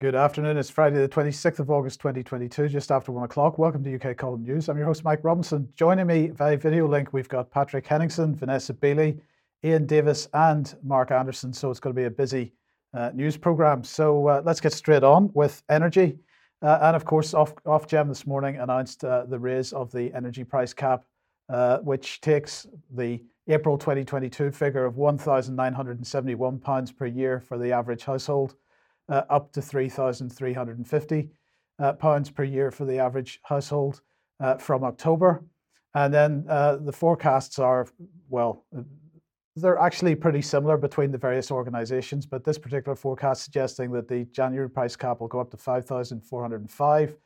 Good afternoon. It's Friday, the 26th of August, 2022, just after one o'clock. Welcome to UK Column News. I'm your host, Mike Robinson. Joining me via video link, we've got Patrick Henningsen, Vanessa Beeley, Iain Davis, and Mark Anderson. So it's going to be a busy uh, news program. So uh, let's get straight on with energy. Uh, and of course, off, Ofgem this morning announced uh, the raise of the energy price cap, uh, which takes the April 2022 figure of £1,971 per year for the average household uh, up to 3,350 uh, pounds per year for the average household uh, from October. And then uh, the forecasts are, well, they're actually pretty similar between the various organizations, but this particular forecast suggesting that the January price cap will go up to 5,405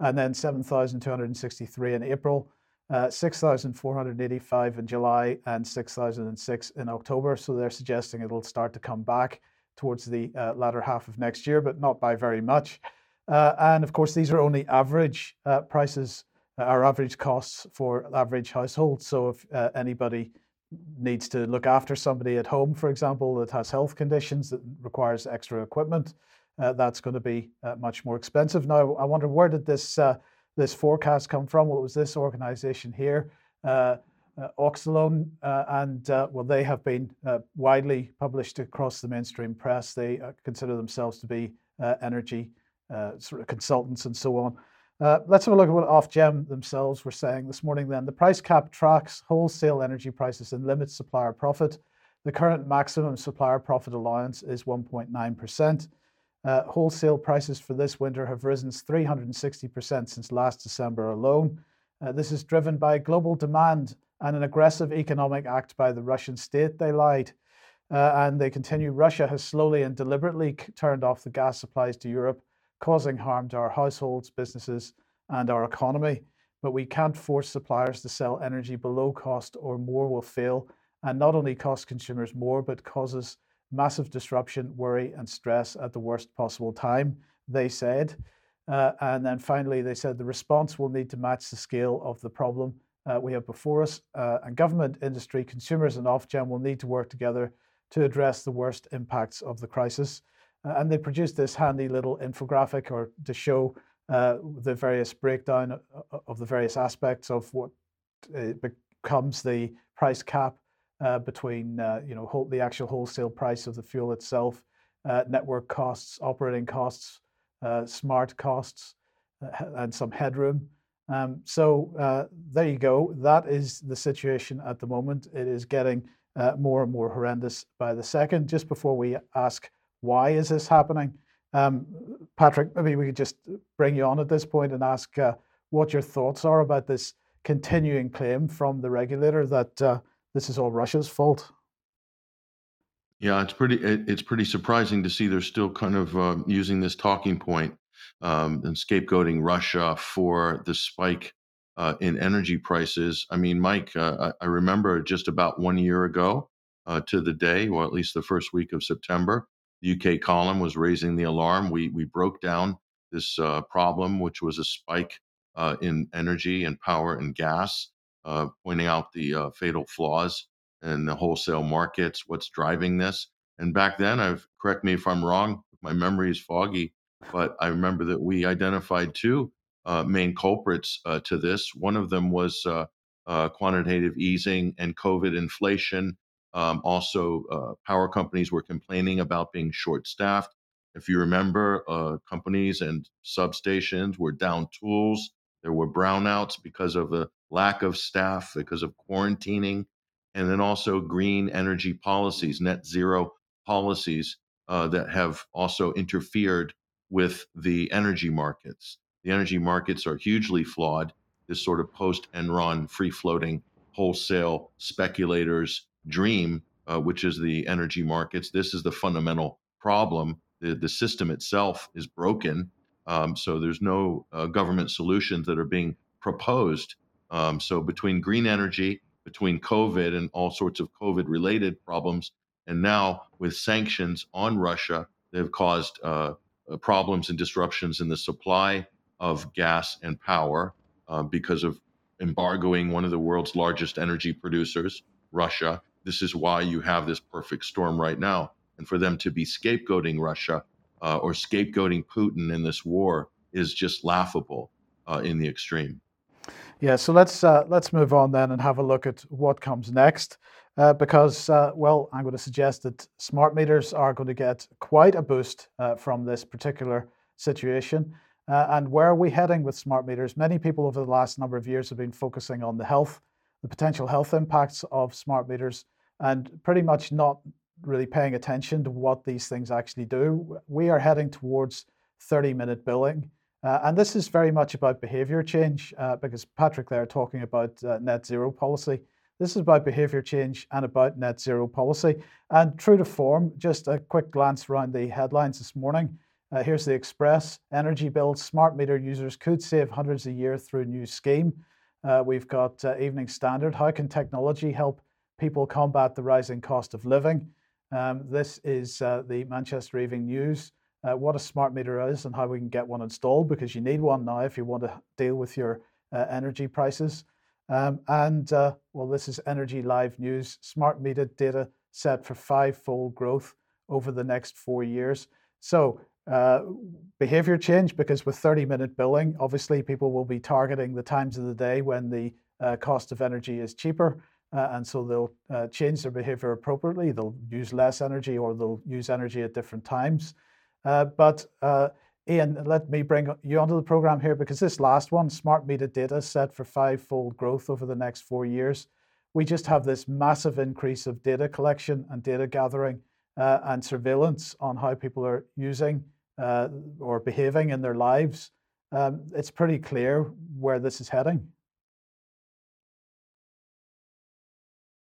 and then 7,263 in April. Uh, 6,485 in July and 6,006 in October. So they're suggesting it'll start to come back towards the uh, latter half of next year, but not by very much. Uh, and of course, these are only average uh, prices, uh, our average costs for average households. So if uh, anybody needs to look after somebody at home, for example, that has health conditions that requires extra equipment, uh, that's going to be much more expensive. Now, I wonder where did this this forecast come from? Well, was this organization here uh, Auxilione, uh, and uh, well, they have been uh, widely published across the mainstream press. They uh, consider themselves to be uh, energy sort of consultants and so on. let's have a look at what Ofgem themselves were saying this morning. Then the price cap tracks wholesale energy prices and limits supplier profit. The current maximum supplier profit allowance is 1.9%. wholesale prices for this winter have risen 360% since last December alone. this is driven by global demand and an aggressive economic act by the Russian state. They lied. Uh, and they continue. Russia has slowly and deliberately turned off the gas supplies to Europe, causing harm to our households, businesses, and our economy. But we can't force suppliers to sell energy below cost, or more will fail, and not only cost consumers more, but causes massive disruption, worry, and stress at the worst possible time, they said. Uh, and then finally, they said the response will need to match the scale of the problem uh, we have before us. Uh, and government, industry, consumers, and Ofgem will need to work together to address the worst impacts of the crisis. Uh, and they produced this handy little infographic or to show uh, the various breakdown uh, of the various aspects of what uh, becomes the price cap between you know the actual wholesale price of the fuel itself, network costs, operating costs, smart costs, and some headroom. Um, so uh, there you go. That is the situation at the moment. It is getting uh, more and more horrendous by the second. Just before we ask why is this happening, um, Patrick, maybe we could just bring you on at this point and ask uh, what your thoughts are about this continuing claim from the regulator that uh, this is all Russia's fault. Yeah, it's pretty. It's pretty surprising to see they're still kind of uh, using this talking point um, and scapegoating Russia for the spike uh, in energy prices. I mean, Mike, uh, I remember just about one year ago uh, to the day, or at least the first week of September, the UK column was raising the alarm. We we broke down this uh, problem, which was a spike uh, in energy and power and gas, uh, pointing out the fatal flaws in the wholesale markets, what's driving this. And back then, I've correct me if I'm wrong, my memory is foggy. But I remember that we identified two uh, main culprits uh, to this. One of them was uh, uh quantitative easing and COVID inflation. Um, also, uh, power companies were complaining about being short staffed. If you remember, uh, companies and substations were down tools. There were brownouts because of the lack of staff, because of quarantining, and then also green energy policies, net zero policies that have also interfered with the energy markets. The energy markets are hugely flawed. This sort of post Enron free floating wholesale speculators dream, uh, which is the energy markets. This is the fundamental problem. The, the system itself is broken. Um, so there's no uh, government solutions that are being proposed. Um, so between green energy, between COVID and all sorts of COVID related problems, and now with sanctions on Russia, they've caused uh, problems and disruptions in the supply of gas and power uh, because of embargoing one of the world's largest energy producers, Russia. This is why you have this perfect storm right now. And for them to be scapegoating Russia uh, or scapegoating Putin in this war is just laughable uh, in the extreme. Yeah, so let's uh, let's move on then and have a look at what comes next, uh, because uh, well, I'm going to suggest that smart meters are going to get quite a boost uh, from this particular situation. Uh, and where are we heading with smart meters? Many people over the last number of years have been focusing on the health, the potential health impacts of smart meters, and pretty much not really paying attention to what these things actually do. We are heading towards 30 minute billing. Uh, and this is very much about behavior change uh, because Patrick there talking about uh, net zero policy. This is about behavior change and about net zero policy. And true to form, just a quick glance around the headlines this morning. Uh, here's the Express energy bills. Smart meter users could save hundreds a year through new scheme. Uh, we've got uh, Evening Standard. How can technology help people combat the rising cost of living? Um, this is the Manchester Evening News uh, what a smart meter is and how we can get one installed because you need one now if you want to deal with your uh, energy prices. Um, and uh, well, this is Energy Live News. Smart meter data set for five-fold growth over the next four years. So uh, behavior change because with 30-minute billing, obviously people will be targeting the times of the day when the uh, cost of energy is cheaper. Uh, and so they'll change their behavior appropriately. They'll use less energy or they'll use energy at different times. Uh, but uh, Iain, let me bring you onto the program here because this last one, smart meter data set for five-fold growth over the next four years. We just have this massive increase of data collection and data gathering uh, and surveillance on how people are using uh, or behaving in their lives. Um, it's pretty clear where this is heading.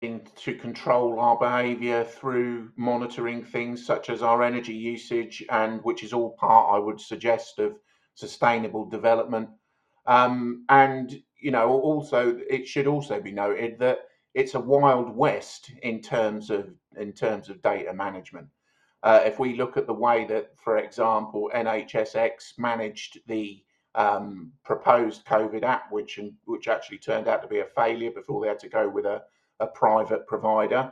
To control our behavior through monitoring things such as our energy usage and which is all part i would suggest of sustainable development. Um, and you know also it should also be noted that it's a wild west in terms of in terms of data management. Uh, if we look at the way that for example nhsx managed the um, proposed covid app which which actually turned out to be a failure before they had to go with a a private provider.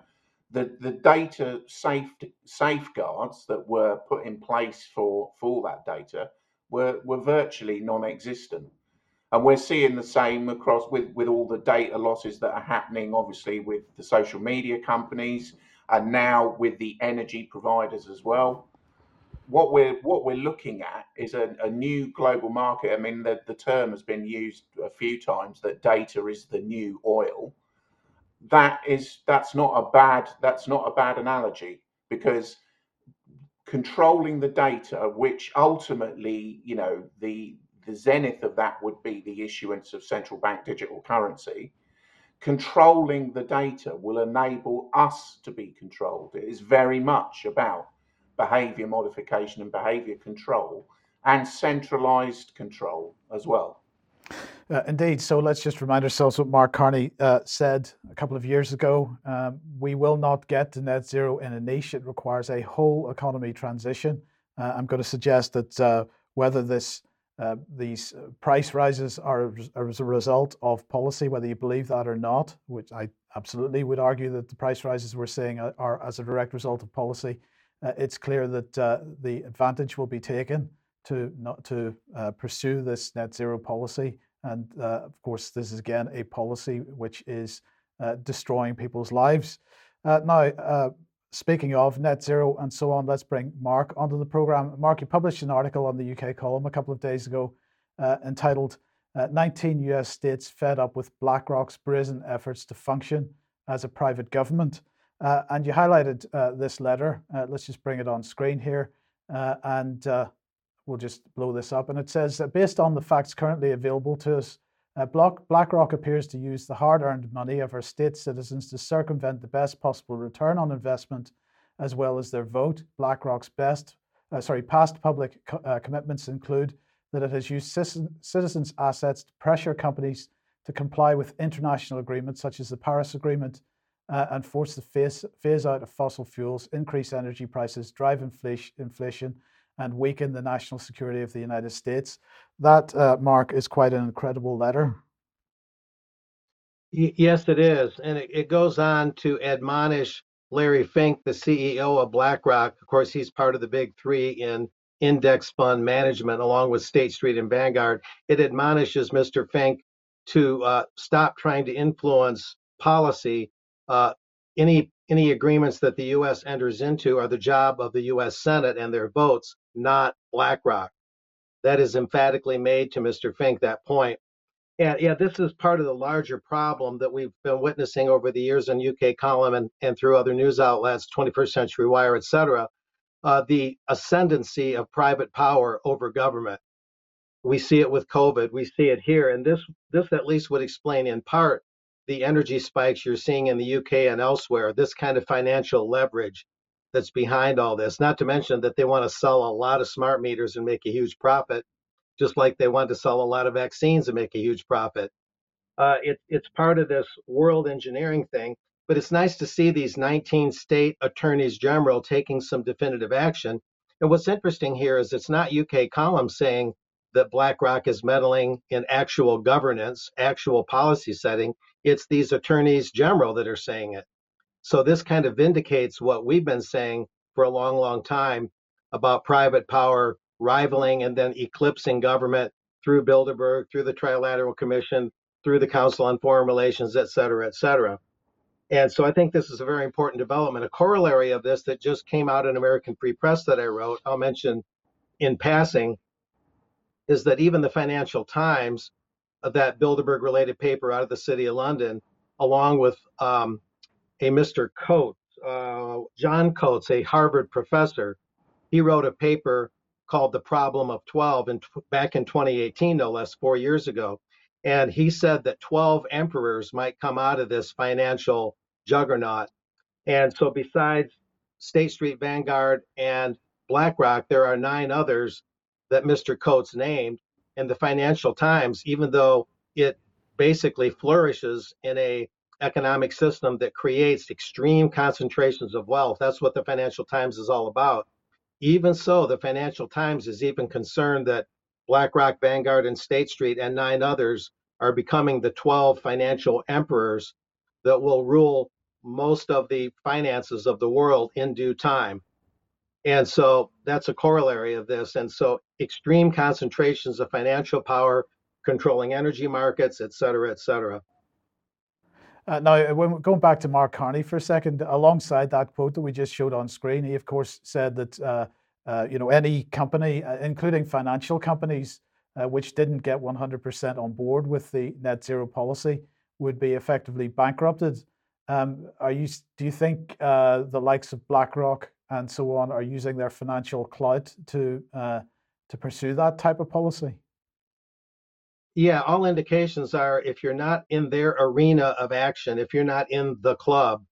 The, the data safe, safeguards that were put in place for, for that data were, were virtually non-existent. And we're seeing the same across with, with all the data losses that are happening, obviously, with the social media companies and now with the energy providers as well. What we're what we're looking at is a, a new global market. I mean, the, the term has been used a few times that data is the new oil that is that's not a bad that's not a bad analogy because controlling the data which ultimately you know the the zenith of that would be the issuance of central bank digital currency controlling the data will enable us to be controlled. It is very much about behavior modification and behavior control and centralized control as well uh, indeed. So let's just remind ourselves what Mark Carney uh, said a couple of years ago. Um, we will not get to net zero in a niche. It requires a whole economy transition. Uh, I'm going to suggest that uh, whether this uh, these price rises are as a result of policy, whether you believe that or not, which I absolutely would argue that the price rises we're seeing are, are as a direct result of policy. Uh, it's clear that the advantage will be taken to not to pursue this net zero policy and uh, of course, this is again a policy which is uh, destroying people's lives. Uh, now, uh, speaking of net zero and so on, let's bring Mark onto the program. Mark, you published an article on the UK column a couple of days ago uh, entitled uh, 19 US states fed up with BlackRock's brazen efforts to function as a private government. and you highlighted this letter. let's just bring it on screen here. and we'll just blow this up. And it says that based on the facts currently available to us, uh, BlackRock appears to use the hard earned money of our state citizens to circumvent the best possible return on investment as well as their vote. BlackRock's best, uh, sorry, past public co- uh, commitments include that it has used citizens' assets to pressure companies to comply with international agreements such as the Paris Agreement uh, and force the phase, phase out of fossil fuels, increase energy prices, drive inflation, inflation and weaken the national security of the United States. That, uh, Mark, is quite an incredible letter. Yes, it is. And it, it goes on to admonish Larry Fink, the CEO of BlackRock. Of course, he's part of the big three in index fund management along with State Street and Vanguard, it admonishes Mr. Fink to uh, stop trying to influence policy. Uh, any any agreements that the U.S. enters into are the job of the U.S. Senate and their votes, not BlackRock. That is emphatically made to Mr. Fink that point. And yeah, this is part of the larger problem that we've been witnessing over the years in UK column and, and through other news outlets, 21st Century Wire, et cetera, uh, the ascendancy of private power over government. We see it with COVID. We see it here, and this this at least would explain in part the energy spikes you're seeing in the UK and elsewhere. This kind of financial leverage that's behind all this. Not to mention that they want to sell a lot of smart meters and make a huge profit, just like they want to sell a lot of vaccines and make a huge profit. Uh, it, it's part of this world engineering thing. But it's nice to see these 19 state attorneys general taking some definitive action. And what's interesting here is it's not UK column saying that BlackRock is meddling in actual governance, actual policy setting. It's these attorneys general that are saying it. So this kind of vindicates what we've been saying for a long, long time about private power rivaling and then eclipsing government through Bilderberg, through the Trilateral Commission, through the Council on Foreign Relations, et cetera, et cetera. And so I think this is a very important development. A corollary of this that just came out in American Free Press that I wrote, I'll mention in passing, is that even the Financial Times, that Bilderberg related paper out of the city of London, along with um, a Mr. Coates, uh, John Coates, a Harvard professor, he wrote a paper called The Problem of 12 and back in 2018, no less, four years ago. And he said that 12 emperors might come out of this financial juggernaut. And so, besides State Street, Vanguard, and BlackRock, there are nine others that Mr. Coates named. And the Financial Times, even though it basically flourishes in a economic system that creates extreme concentrations of wealth, that's what the Financial Times is all about. Even so, the Financial Times is even concerned that BlackRock, Vanguard, and State Street, and nine others are becoming the 12 financial emperors that will rule most of the finances of the world in due time. And so that's a corollary of this. And so extreme concentrations of financial power controlling energy markets, et cetera, et cetera. Uh, now, when going back to Mark Carney for a second, alongside that quote that we just showed on screen, he of course said that uh, uh, you know any company, uh, including financial companies, uh, which didn't get 100% on board with the net zero policy, would be effectively bankrupted. Um, are you? Do you think uh, the likes of BlackRock and so on are using their financial clout to uh, to pursue that type of policy? Yeah, all indications are if you're not in their arena of action, if you're not in the club,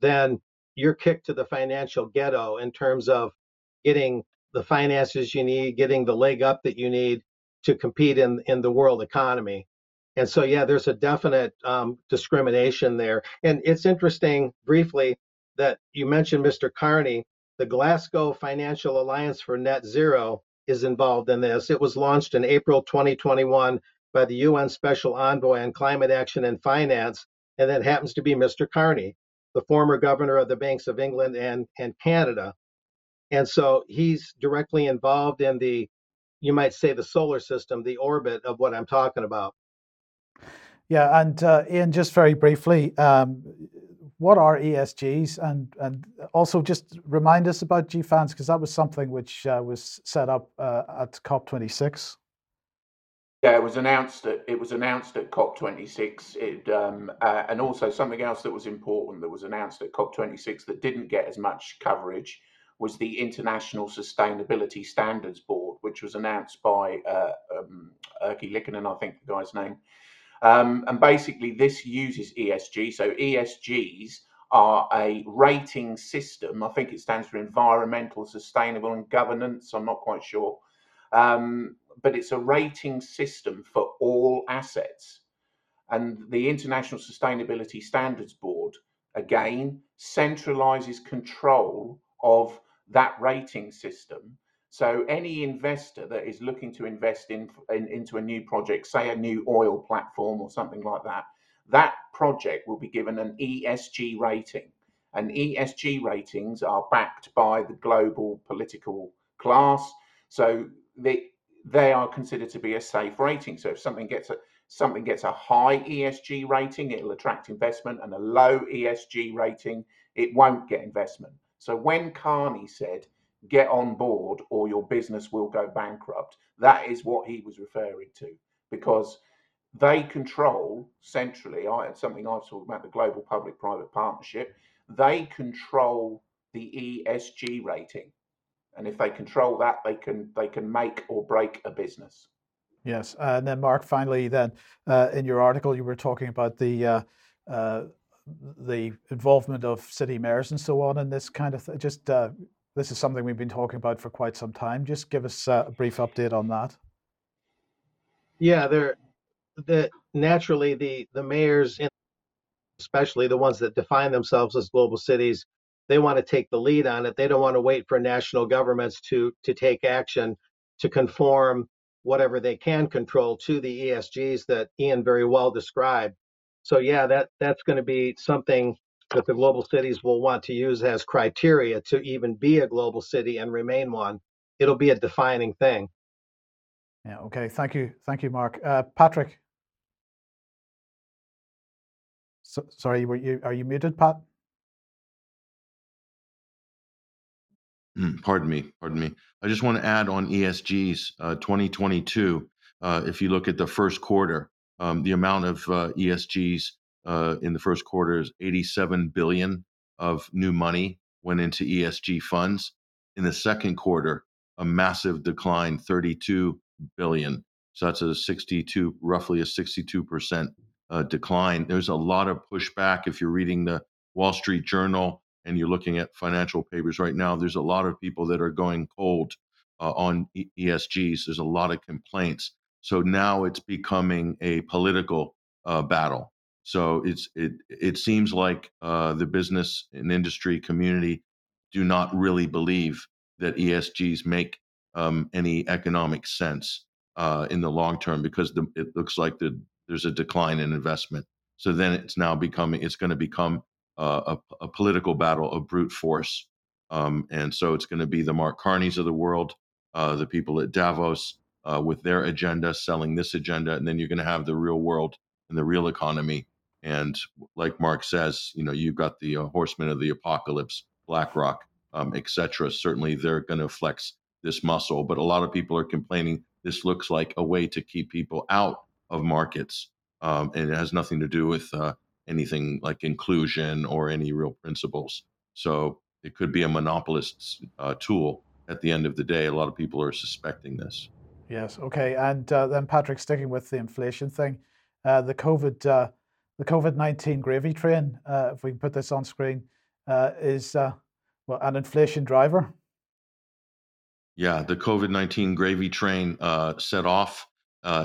then you're kicked to the financial ghetto in terms of getting the finances you need, getting the leg up that you need to compete in in the world economy. And so, yeah, there's a definite um, discrimination there. And it's interesting, briefly, that you mentioned Mr. Carney. The Glasgow Financial Alliance for Net Zero is involved in this. It was launched in April 2021 by the UN Special Envoy on Climate Action and Finance, and that happens to be Mr. Carney, the former governor of the Banks of England and, and Canada. And so he's directly involved in the, you might say, the solar system, the orbit of what I'm talking about. Yeah, and uh, Iain, just very briefly, um, what are ESGs, and and also just remind us about GFANZ because that was something which uh, was set up uh, at COP26. Yeah, it was announced at it was announced at COP26. It um, uh, and also something else that was important that was announced at COP26 that didn't get as much coverage was the International Sustainability Standards Board, which was announced by uh, um, Erkki Liikanen, I think the guy's name. Um, and basically, this uses ESG. So, ESGs are a rating system. I think it stands for environmental, sustainable, and governance. I'm not quite sure. Um, but it's a rating system for all assets. And the International Sustainability Standards Board, again, centralizes control of that rating system so any investor that is looking to invest in, in, into a new project, say a new oil platform or something like that, that project will be given an ESG rating. And ESG ratings are backed by the global political class So they they are considered to be a safe rating. So if something gets a something gets a high ESG rating, it'll attract investment, and a low ESG rating, it won't get investment. So when Carney said, get on board or your business will go bankrupt, that is what he was referring to because they control centrally, I, something I've talked about the global public private partnership, they control the ESG rating. And if they control that, they can they can make or break a business. Yes, and then Mark, finally, then uh, in your article, you were talking about the uh, uh, the involvement of city mayors and so on in this kind of th- just uh, this is something we've been talking about for quite some time. Just give us uh, a brief update on that. Yeah, they're the naturally the the mayors, especially the ones that define themselves as global cities, they want to take the lead on it. They don't want to wait for national governments to to take action to conform whatever they can control to the ESGs that Iain very well described. So yeah, that that's going to be something that the global cities will want to use as criteria to even be a global city and remain one. It'll be a defining thing. Yeah. Okay. Thank you. Thank you, Mark. Uh, Patrick. So, sorry, were you are you muted, Pat? Mm, pardon me, pardon me. I just want to add on ESGs uh, 2022. Uh, if you look at the first quarter, um, the amount of uh, ESGs uh, in the first quarter is 87 billion of new money went into ESG funds. In the second quarter, a massive decline, 32 billion. So that's a 62, roughly a 62 percent uh, decline. There's a lot of pushback. If you're reading the Wall Street Journal, and you're looking at financial papers right now, there's a lot of people that are going cold uh, on ESGs. There's a lot of complaints. So now it's becoming a political uh, battle. So it's it it seems like uh, the business and industry community do not really believe that ESGs make um, any economic sense uh, in the long term because the, it looks like the, there's a decline in investment. So then it's now becoming it's going to become a, a, political battle of brute force. Um, and so it's going to be the Mark Carneys of the world, uh, the people at Davos uh, with their agenda selling this agenda, and then you're going to have the real world and the real economy. And like Mark says, you know, you've got the uh, horsemen of the apocalypse, BlackRock, um, etc. Certainly, they're going to flex this muscle, but a lot of people are complaining this looks like a way to keep people out of markets, um, and it has nothing to do with uh, anything like inclusion or any real principles. So it could be a monopolist's uh, tool at the end of the day. A lot of people are suspecting this. Yes. Okay. And uh, then Patrick, sticking with the inflation thing, uh, the COVID, uh, the COVID nineteen gravy train, uh, if we can put this on screen, uh, is well an inflation driver. Yeah, the COVID nineteen gravy train set off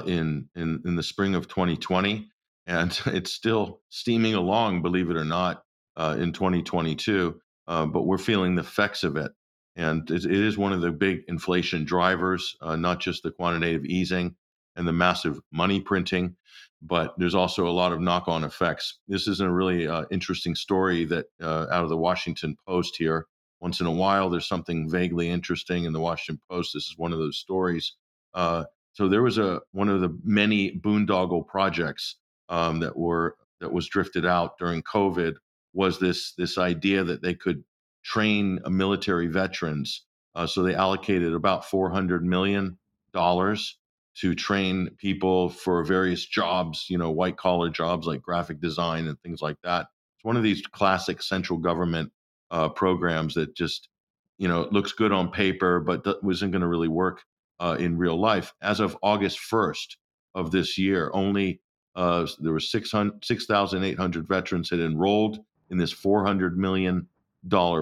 in in in the spring of 2020 and it's still steaming along, believe it or not, uh, in 2022. Uh, but we're feeling the effects of it, and it, it is one of the big inflation drivers, uh, not just the quantitative easing and the massive money printing, but there's also a lot of knock-on effects. This is a really uh, interesting story that uh, out of the Washington Post here. Once in a while, there's something vaguely interesting in the Washington Post. This is one of those stories. Uh, so there was a one of the many boondoggle projects um, that were that was drifted out during COVID was this this idea that they could train military veterans. Uh, so they allocated about 400 million dollars to train people for various jobs, you know, white collar jobs like graphic design and things like that. It's one of these classic central government uh, programs that just, you know, looks good on paper, but that wasn't going to really work uh, in real life. As of August 1st of this year, only uh, there were 6,800 veterans had enrolled in this $400 million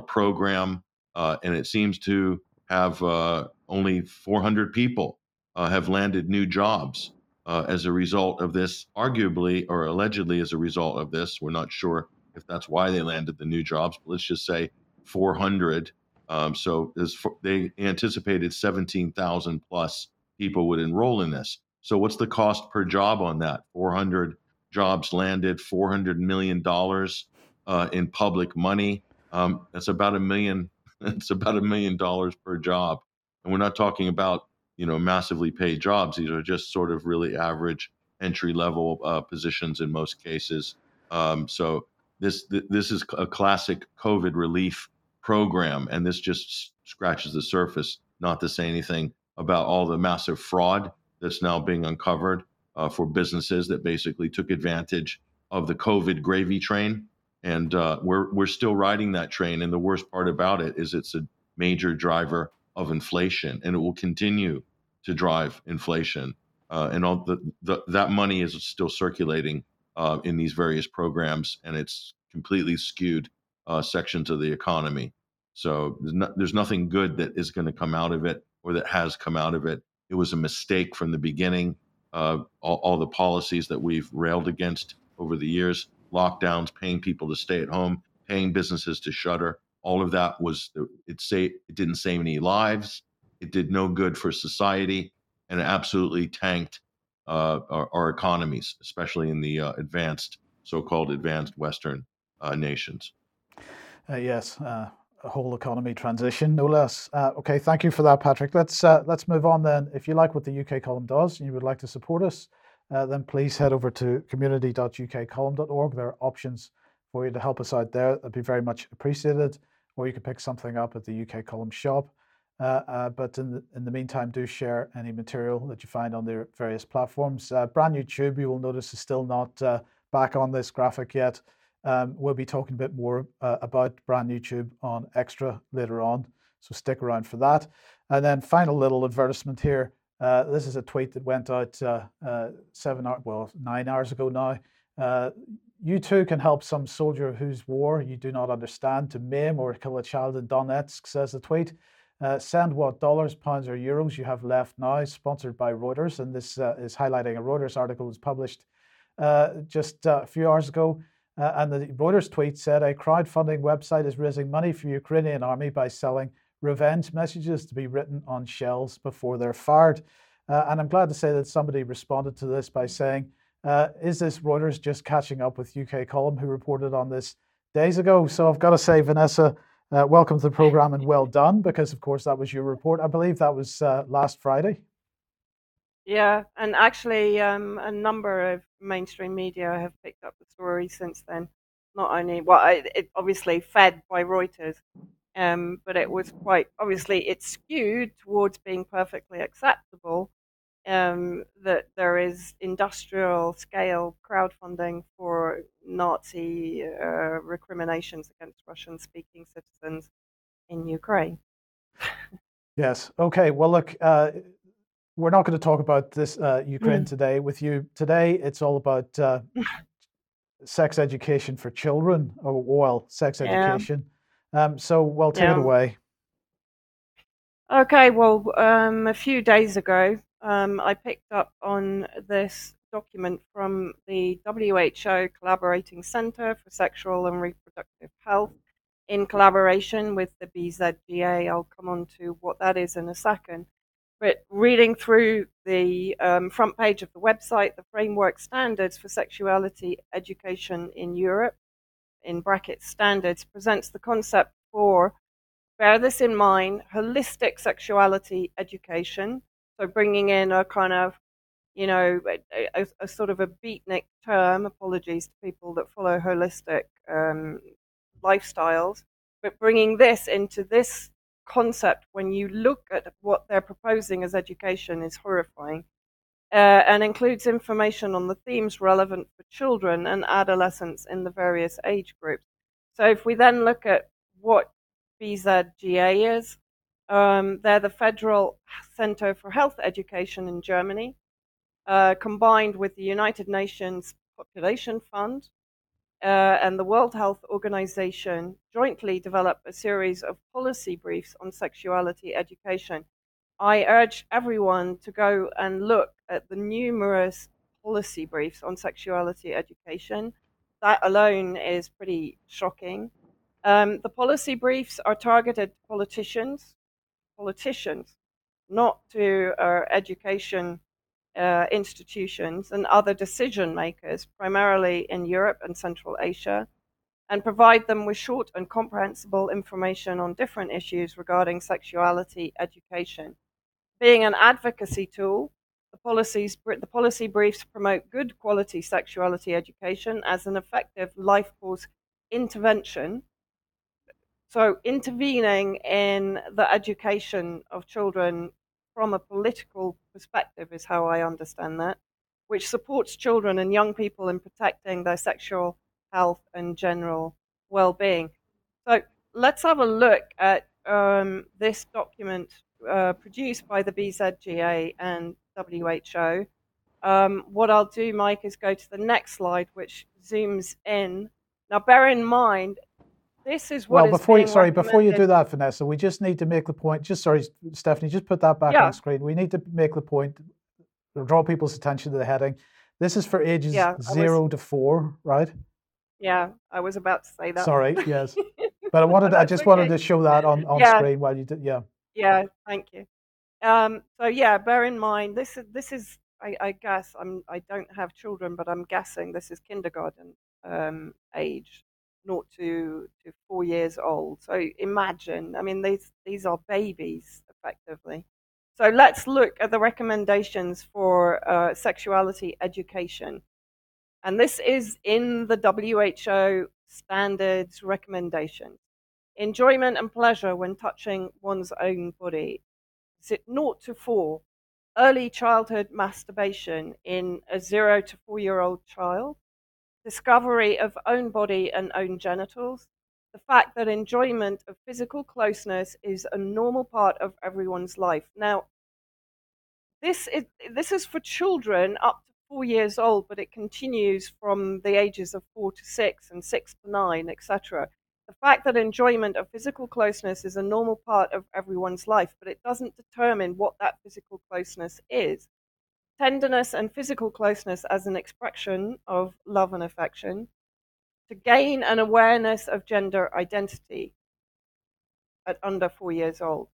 program, uh, and it seems to have uh, only 400 people uh, have landed new jobs uh, as a result of this, arguably or allegedly as a result of this. We're not sure if that's why they landed the new jobs, but let's just say 400. Um, so they anticipated 17,000 plus people would enroll in this. So what's the cost per job on that? 400 jobs landed, 400 million dollars uh, in public money. Um, that's about a million. It's about a million dollars per job. And we're not talking about you know massively paid jobs. These are just sort of really average entry level uh, positions in most cases. Um, so this this is a classic COVID relief program, and this just scratches the surface. Not to say anything about all the massive fraud that's now being uncovered uh, for businesses that basically took advantage of the COVID gravy train, and uh, we're we're still riding that train. And the worst part about it is it's a major driver of inflation, and it will continue to drive inflation. Uh, and all the, the, that money is still circulating uh, in these various programs, and it's completely skewed uh, sections of the economy. So there's, no, there's nothing good that is going to come out of it or that has come out of it. It was a mistake from the beginning. Uh, all, all, the policies that we've railed against over the years, lockdowns, paying people to stay at home, paying businesses to shutter, all of that was it. Say it didn't save any lives. It did no good for society, and it absolutely tanked uh, our, our, economies, especially in the uh, advanced, so-called advanced Western uh, nations. Uh, yes, uh, whole economy transition, no less. Uh, okay, thank you for that, Patrick. Let's let's move on then. If you like what the UK column does and you would like to support us, then please head over to community.ukcolumn.org. There are options for you to help us out there. That'd be very much appreciated. Or you can pick something up at the UK column shop. Uh, uh, but in the, in the meantime, do share any material that you find on the various platforms. Uh, brand new tube, you will notice, is still not back on this graphic yet. Um, we'll be talking a bit more about brand new tube on Extra later on, so stick around for that. And then final little advertisement here. Uh, this is a tweet that went out uh, uh, seven hours, well, nine hours ago now. you too can help some soldier whose war you do not understand to maim or kill a child in Donetsk, says the tweet. Uh, send what dollars, pounds, or euros you have left now, sponsored by Reuters. And this uh, is highlighting a Reuters article that was published uh, just uh, a few hours ago. Uh, and the Reuters tweet said a crowdfunding website is raising money for Ukrainian army by selling revenge messages to be written on shells before they're fired. Uh, and I'm glad to say that somebody responded to this by saying, Is this Reuters just catching up with UK Column, who reported on this days ago? So I've got to say, Vanessa, uh, welcome to the program and well done, because of course that was your report. I believe that was uh, last Friday. Yeah, and actually, um, a number of mainstream media have picked up the story since then. Not only, well, it, it obviously fed by Reuters, um, but it was quite obviously it's skewed towards being perfectly acceptable um, that there is industrial scale crowdfunding for Nazi uh, recriminations against Russian speaking citizens in Ukraine. yes. Okay. Well, look, uh, we're not going to talk about this uh, Ukraine mm. today with you. Today, it's all about uh, sex education for children, or well, sex education. Yeah. Um, so, well, take yeah. it away. Okay. Well, um, a few days ago, um, I picked up on this document from the WHO Collaborating Center for Sexual and Reproductive Health in collaboration with the BZGA. I'll come on to what that is in a second. But reading through the um, front page of the website, the framework standards for sexuality education in Europe, in brackets standards, presents the concept for, bear this in mind, holistic sexuality education. So bringing in a kind of, you know, a, a, a sort of a beatnik term, apologies to people that follow holistic um, lifestyles, but bringing this into this concept when you look at what they're proposing as education is horrifying. Uh, and includes information on the themes relevant for children and adolescents in the various age groups. So, if we then look at what BZGA is, um, they're the Federal Center for Health Education in Germany, uh, combined with the United Nations Population Fund uh, and the World Health Organization, jointly developed a series of policy briefs on sexuality education. I urge everyone to go and look at the numerous policy briefs on sexuality education. That alone is pretty shocking. Um, the policy briefs are targeted to politicians, politicians, not to our education uh, institutions and other decision makers, primarily in Europe and Central Asia. and provide them with short and comprehensible information on different issues regarding sexuality education. Being an advocacy tool, the, policies, the policy briefs promote good quality sexuality education as an effective life course intervention. So, intervening in the education of children from a political perspective is how I understand that, which supports children and young people in protecting their sexual health and general well being. So, let's have a look at um, this document uh, produced by the BZGA and WHO. Um, what I'll do, Mike, is go to the next slide, which zooms in. Now, bear in mind, this is what. Well, before you, sorry, before you do that, Vanessa, we just need to make the point. Just sorry, Stephanie, just put that back yeah. on screen. We need to make the point, draw people's attention to the heading. This is for ages yeah, zero was, to four, right? Yeah, I was about to say that. Sorry, yes, but I wanted, I just okay. wanted to show that on on yeah. screen while you did. Yeah. Yeah, thank you. Um, so yeah, bear in mind this is this is I, I, guess I'm I don't have children, but I'm guessing this is kindergarten um, age, not to to four years old. So imagine, I mean these these are babies effectively. So let's look at the recommendations for uh, sexuality education, and this is in the WHO standards recommendations. Enjoyment and pleasure when touching one's own body. Is it 0 to 4? Early childhood masturbation in a 0 to 4 year old child. Discovery of own body and own genitals. The fact that enjoyment of physical closeness is a normal part of everyone's life. Now, this is, this is for children up to four years old, but it continues from the ages of four to six and six to nine, etc the fact that enjoyment of physical closeness is a normal part of everyone's life, but it doesn't determine what that physical closeness is. Tenderness and physical closeness as an expression of love and affection, to gain an awareness of gender identity at under four years old.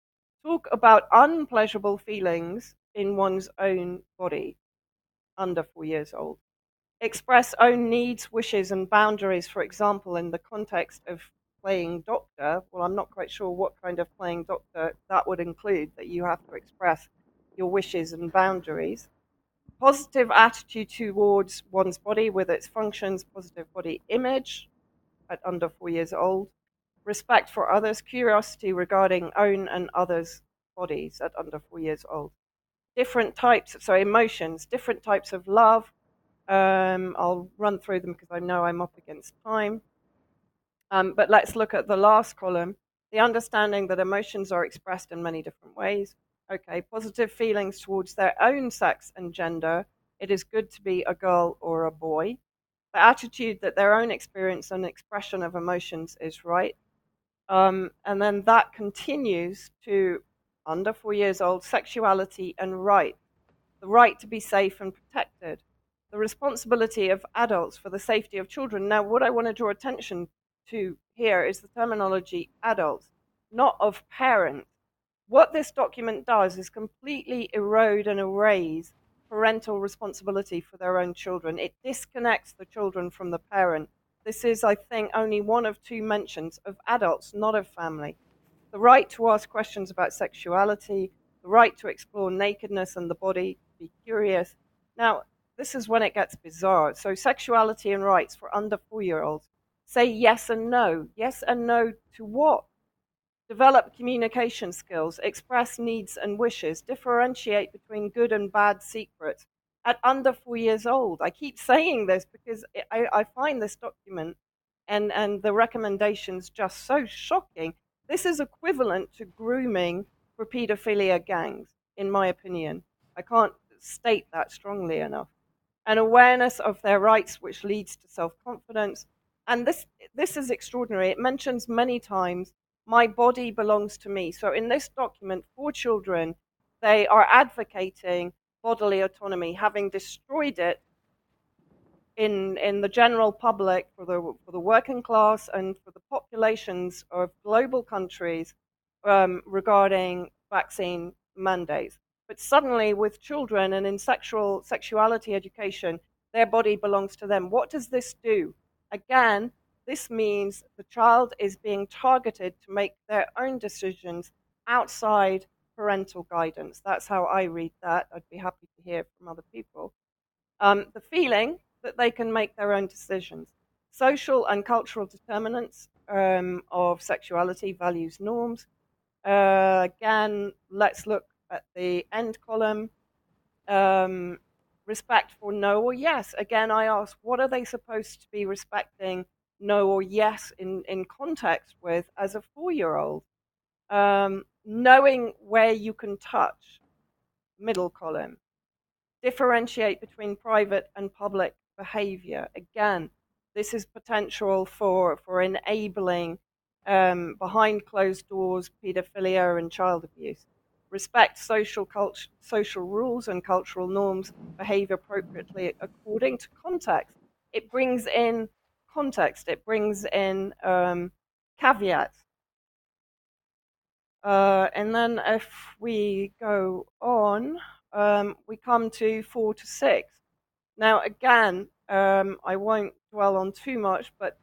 Talk about unpleasurable feelings in one's own body under four years old express own needs, wishes, and boundaries, for example, in the context of playing doctor, well, I'm not quite sure what kind of playing doctor that would include, that you have to express your wishes and boundaries. Positive attitude towards one's body with its functions, positive body image at under four years old. Respect for others, curiosity regarding own and others' bodies at under four years old. Different types, so emotions, different types of love. Um, I'll run through them because I know I'm up against time um, but let's look at the last column the understanding that emotions are expressed in many different ways. Okay, positive feelings towards their own sex and gender. It is good to be a girl or a boy. The attitude that their own experience and expression of emotions is right. Um, and then that continues to under four years old sexuality and right. The right to be safe and protected. The responsibility of adults for the safety of children. Now, what I want to draw attention to here is the terminology adults, not of parents. What this document does is completely erode and erase parental responsibility for their own children. It disconnects the children from the parent. This is, I think, only one of two mentions of adults, not of family. The right to ask questions about sexuality, the right to explore nakedness and the body, be curious. Now, this is when it gets bizarre. So, sexuality and rights for under four year olds Say yes and no. Yes and no to what? Develop communication skills, express needs and wishes, differentiate between good and bad secrets at under four years old. I keep saying this because I, I find this document and, and the recommendations just so shocking. This is equivalent to grooming for pedophilia gangs, in my opinion. I can't state that strongly enough. An awareness of their rights, which leads to self confidence, and this this is extraordinary. It mentions many times my body belongs to me. So in this document for children, they are advocating bodily autonomy, having destroyed it in in the general public for the for the working class and for the populations of global countries um, regarding vaccine mandates. But suddenly, with children and in sexual sexuality education, their body belongs to them. What does this do? again, this means the child is being targeted to make their own decisions outside parental guidance. That's how I read that. I'd be happy to hear from other people. Um, the feeling that they can make their own decisions. Social and cultural determinants um, of sexuality, values, norms. Uh, again, let's look at the end column. Um, respect for no or yes. Again, I ask, what are they supposed to be respecting no or yes in, in context with as a four year old? Um, knowing where you can touch, middle column. Differentiate between private and public behavior. Again, this is potential for, for enabling um, behind closed doors pedophilia and child abuse respect social culture, social rules and cultural norms, behave appropriately according to context. It brings in context. It brings in um, caveats. Uh, and then if we go on, um, we come to four to six. Now, again, um, I won't dwell on too much, but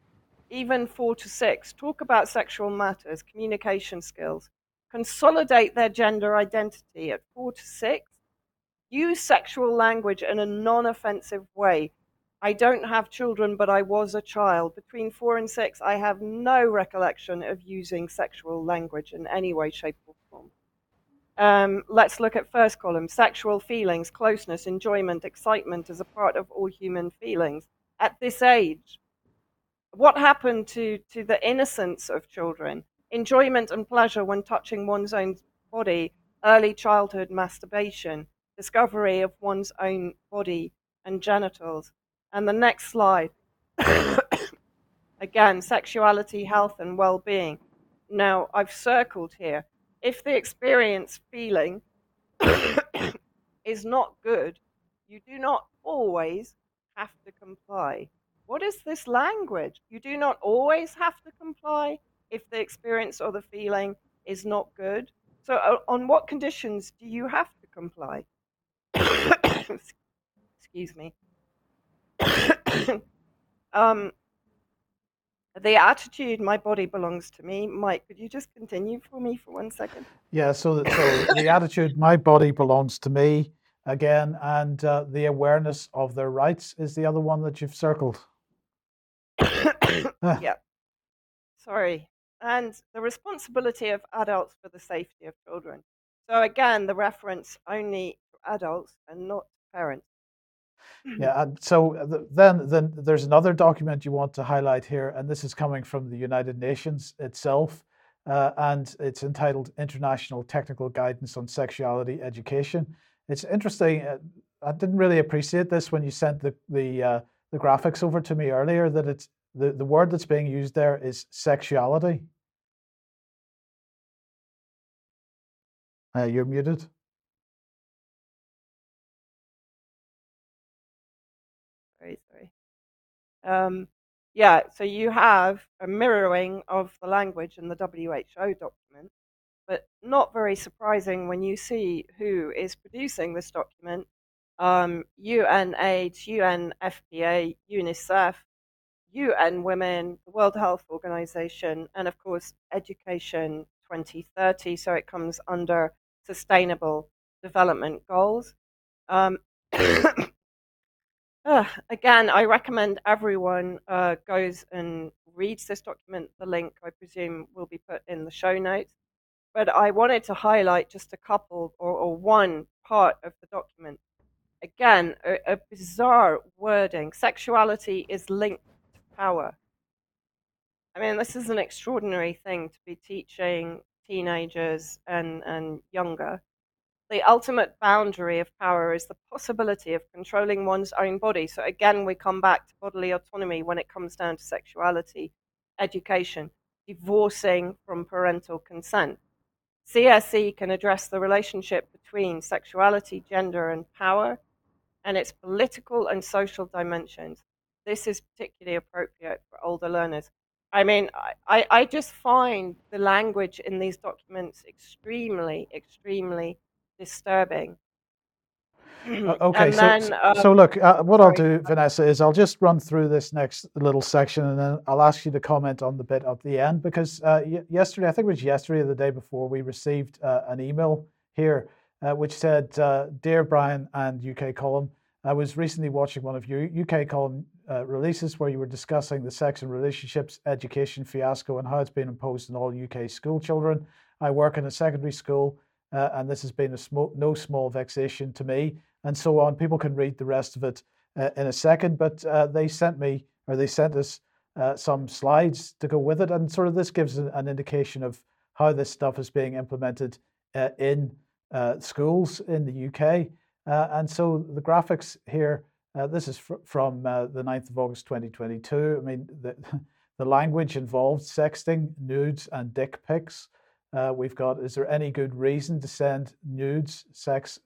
even four to six talk about sexual matters, communication skills, consolidate their gender identity at four to six, use sexual language in a non offensive way. I don't have children, but I was a child. Between four and six, I have no recollection of using sexual language in any way, shape, or form. Um, let's look at first column sexual feelings, closeness, enjoyment, excitement as a part of all human feelings. At this age, what happened to, to the innocence of children? enjoyment and pleasure when touching one's own body, early childhood masturbation, discovery of one's own body and genitals. And the next slide. Again, sexuality, health, and well being. Now, I've circled here. If the experience feeling is not good, you do not always have to comply. What is this language? You do not always have to comply if the experience or the feeling is not good. So, on what conditions do you have to comply? Excuse me. um, the attitude, my body belongs to me. Mike, could you just continue for me for one second? Yeah, so, so the attitude, my body belongs to me again, and uh, the awareness of their rights is the other one that you've circled. yeah. Sorry and the responsibility of adults for the safety of children. So again, the reference only to adults and not parents. Yeah, and so uh, then then there's another document you want to highlight here, and this is coming from the United Nations itself, uh, and it's entitled International Technical Guidance on Sexuality Education. It's interesting. Uh, I didn't really appreciate this when you sent the the uh, the graphics over to me earlier. That it's the, the word that's being used there is sexuality. Uh, you're muted. Um, yeah, so you have a mirroring of the language in the WHO document, but not very surprising when you see who is producing this document. Um, UNAIDS, UNFPA, UNICEF, UN Women, the World Health Organization, and of course, Education 2030. So it comes under Sustainable Development Goals. Um, uh, again, I recommend everyone uh, goes and reads this document. The link, I presume, will be put in the show notes. But I wanted to highlight just a couple or, or one part of the document. Again, a, a bizarre wording. Sexuality is linked to power. I mean, this is an extraordinary thing to be teaching teenagers and, and younger. The ultimate boundary of power is the possibility of controlling one's own body. So, again, we come back to bodily autonomy when it comes down to sexuality, education, divorcing from parental consent. CSE can address the relationship between sexuality, gender, and power, and its political and social dimensions. This is particularly appropriate for older learners. I mean, I, I just find the language in these documents extremely, extremely disturbing. Uh, okay, so, then, um, so look, uh, what sorry. I'll do, Vanessa, is I'll just run through this next little section and then I'll ask you to comment on the bit at the end because uh, y- yesterday, I think it was yesterday or the day before, we received uh, an email here uh, which said, uh, Dear Brian and UK Column, I was recently watching one of your UK Column releases where you were discussing the sex and relationships education fiasco and how it's been imposed on all UK school children. I work in a secondary school. Uh, and this has been a small, no small vexation to me and so on. People can read the rest of it uh, in a second, but uh, they sent me or they sent us uh, some slides to go with it, and sort of this gives an, indication of how this stuff is being implemented uh, in uh, schools in the UK. And so the graphics here, this is fr- from the 9th of August 2022. I mean, the, the language involved sexting, nudes, and dick pics. We've got, is there any good reason to send nudes, sex,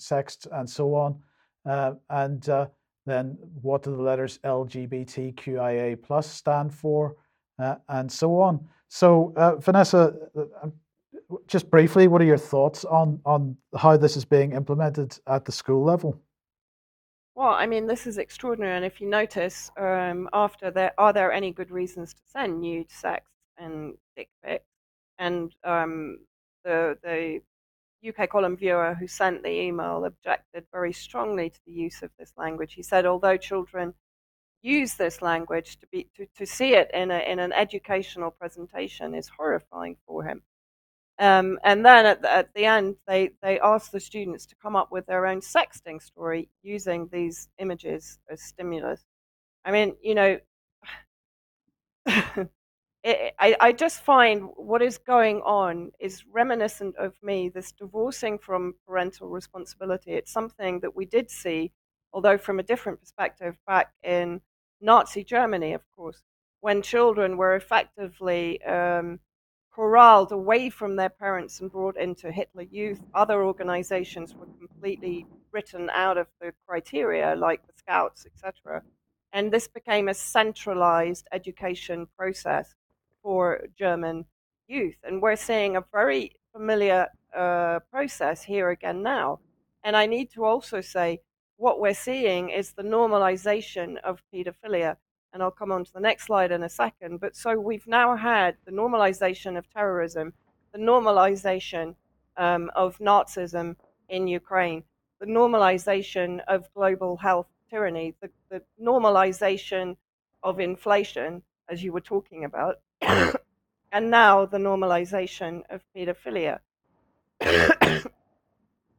sext, and so on. Uh, and uh, then what do the letters LGBTQIA plus stand for, uh, and so on. So, uh, Vanessa, uh, um, just briefly, what are your thoughts on on how this is being implemented at the school level? Well, I mean, this is extraordinary, and if you notice, um, after there are there any good reasons to send nude, sex, and dick pics, and um, the the UK column viewer who sent the email objected very strongly to the use of this language. He said, although children use this language to be to, to see it in a in an educational presentation is horrifying for him. Um, and then at the, at the end, they they asked the students to come up with their own sexting story using these images as stimulus. I mean, you know. I, I just find what is going on is reminiscent of me, this divorcing from parental responsibility. It's something that we did see, although from a different perspective, back in Nazi Germany, of course, when children were effectively um, corralled away from their parents and brought into Hitler Youth. Other organizations were completely written out of the criteria, like the Scouts, etc. And this became a centralized education process for German youth. And we're seeing a very familiar uh, process here again now. And I need to also say what we're seeing is the normalization of pedophilia. And I'll come on to the next slide in a second. But so we've now had the normalization of terrorism, the normalization um, of Nazism in Ukraine, the normalization of global health tyranny, the, the normalization of inflation, as you were talking about, and now the normalization of pedophilia,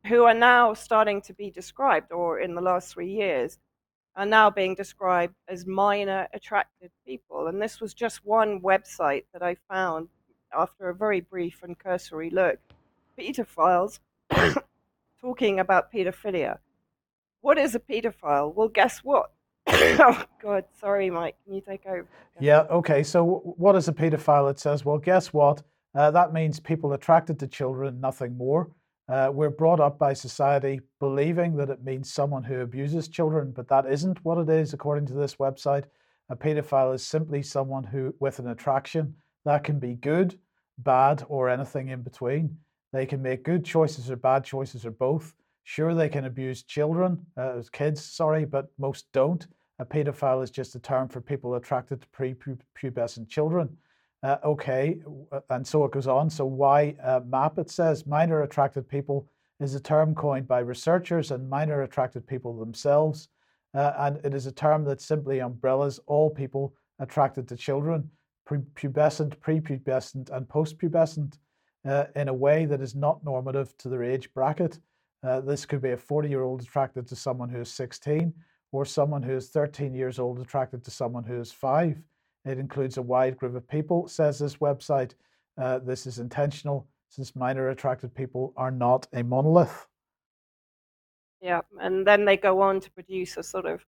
who are now starting to be described, or in the last three years, are now being described as minor attracted people. And this was just one website that I found after a very brief and cursory look. Pedophiles talking about pedophilia. What is a pedophile? Well, guess what? oh God, sorry, Mike. Can you take over? Yeah. Okay. So, what is a paedophile? It says, well, guess what? Uh, that means people attracted to children, nothing more. Uh, we're brought up by society believing that it means someone who abuses children, but that isn't what it is, according to this website. A paedophile is simply someone who, with an attraction, that can be good, bad, or anything in between. They can make good choices or bad choices or both. Sure, they can abuse children, uh, kids, sorry, but most don't. A paedophile is just a term for people attracted to prepubescent children. Uh, okay, uh, and so it goes on. So why uh, MAP? It says minor attracted people is a term coined by researchers and minor attracted people themselves, uh, and it is a term that simply umbrellas all people attracted to children, pubescent, prepubescent, and postpubescent, uh, in a way that is not normative to their age bracket. Uh, this could be a 40-year-old attracted to someone who is 16 or someone who is 13 years old attracted to someone who is five. It includes a wide group of people, says this website. Uh, this is intentional since minor attracted people are not a monolith. Yeah, and then they go on to produce a sort of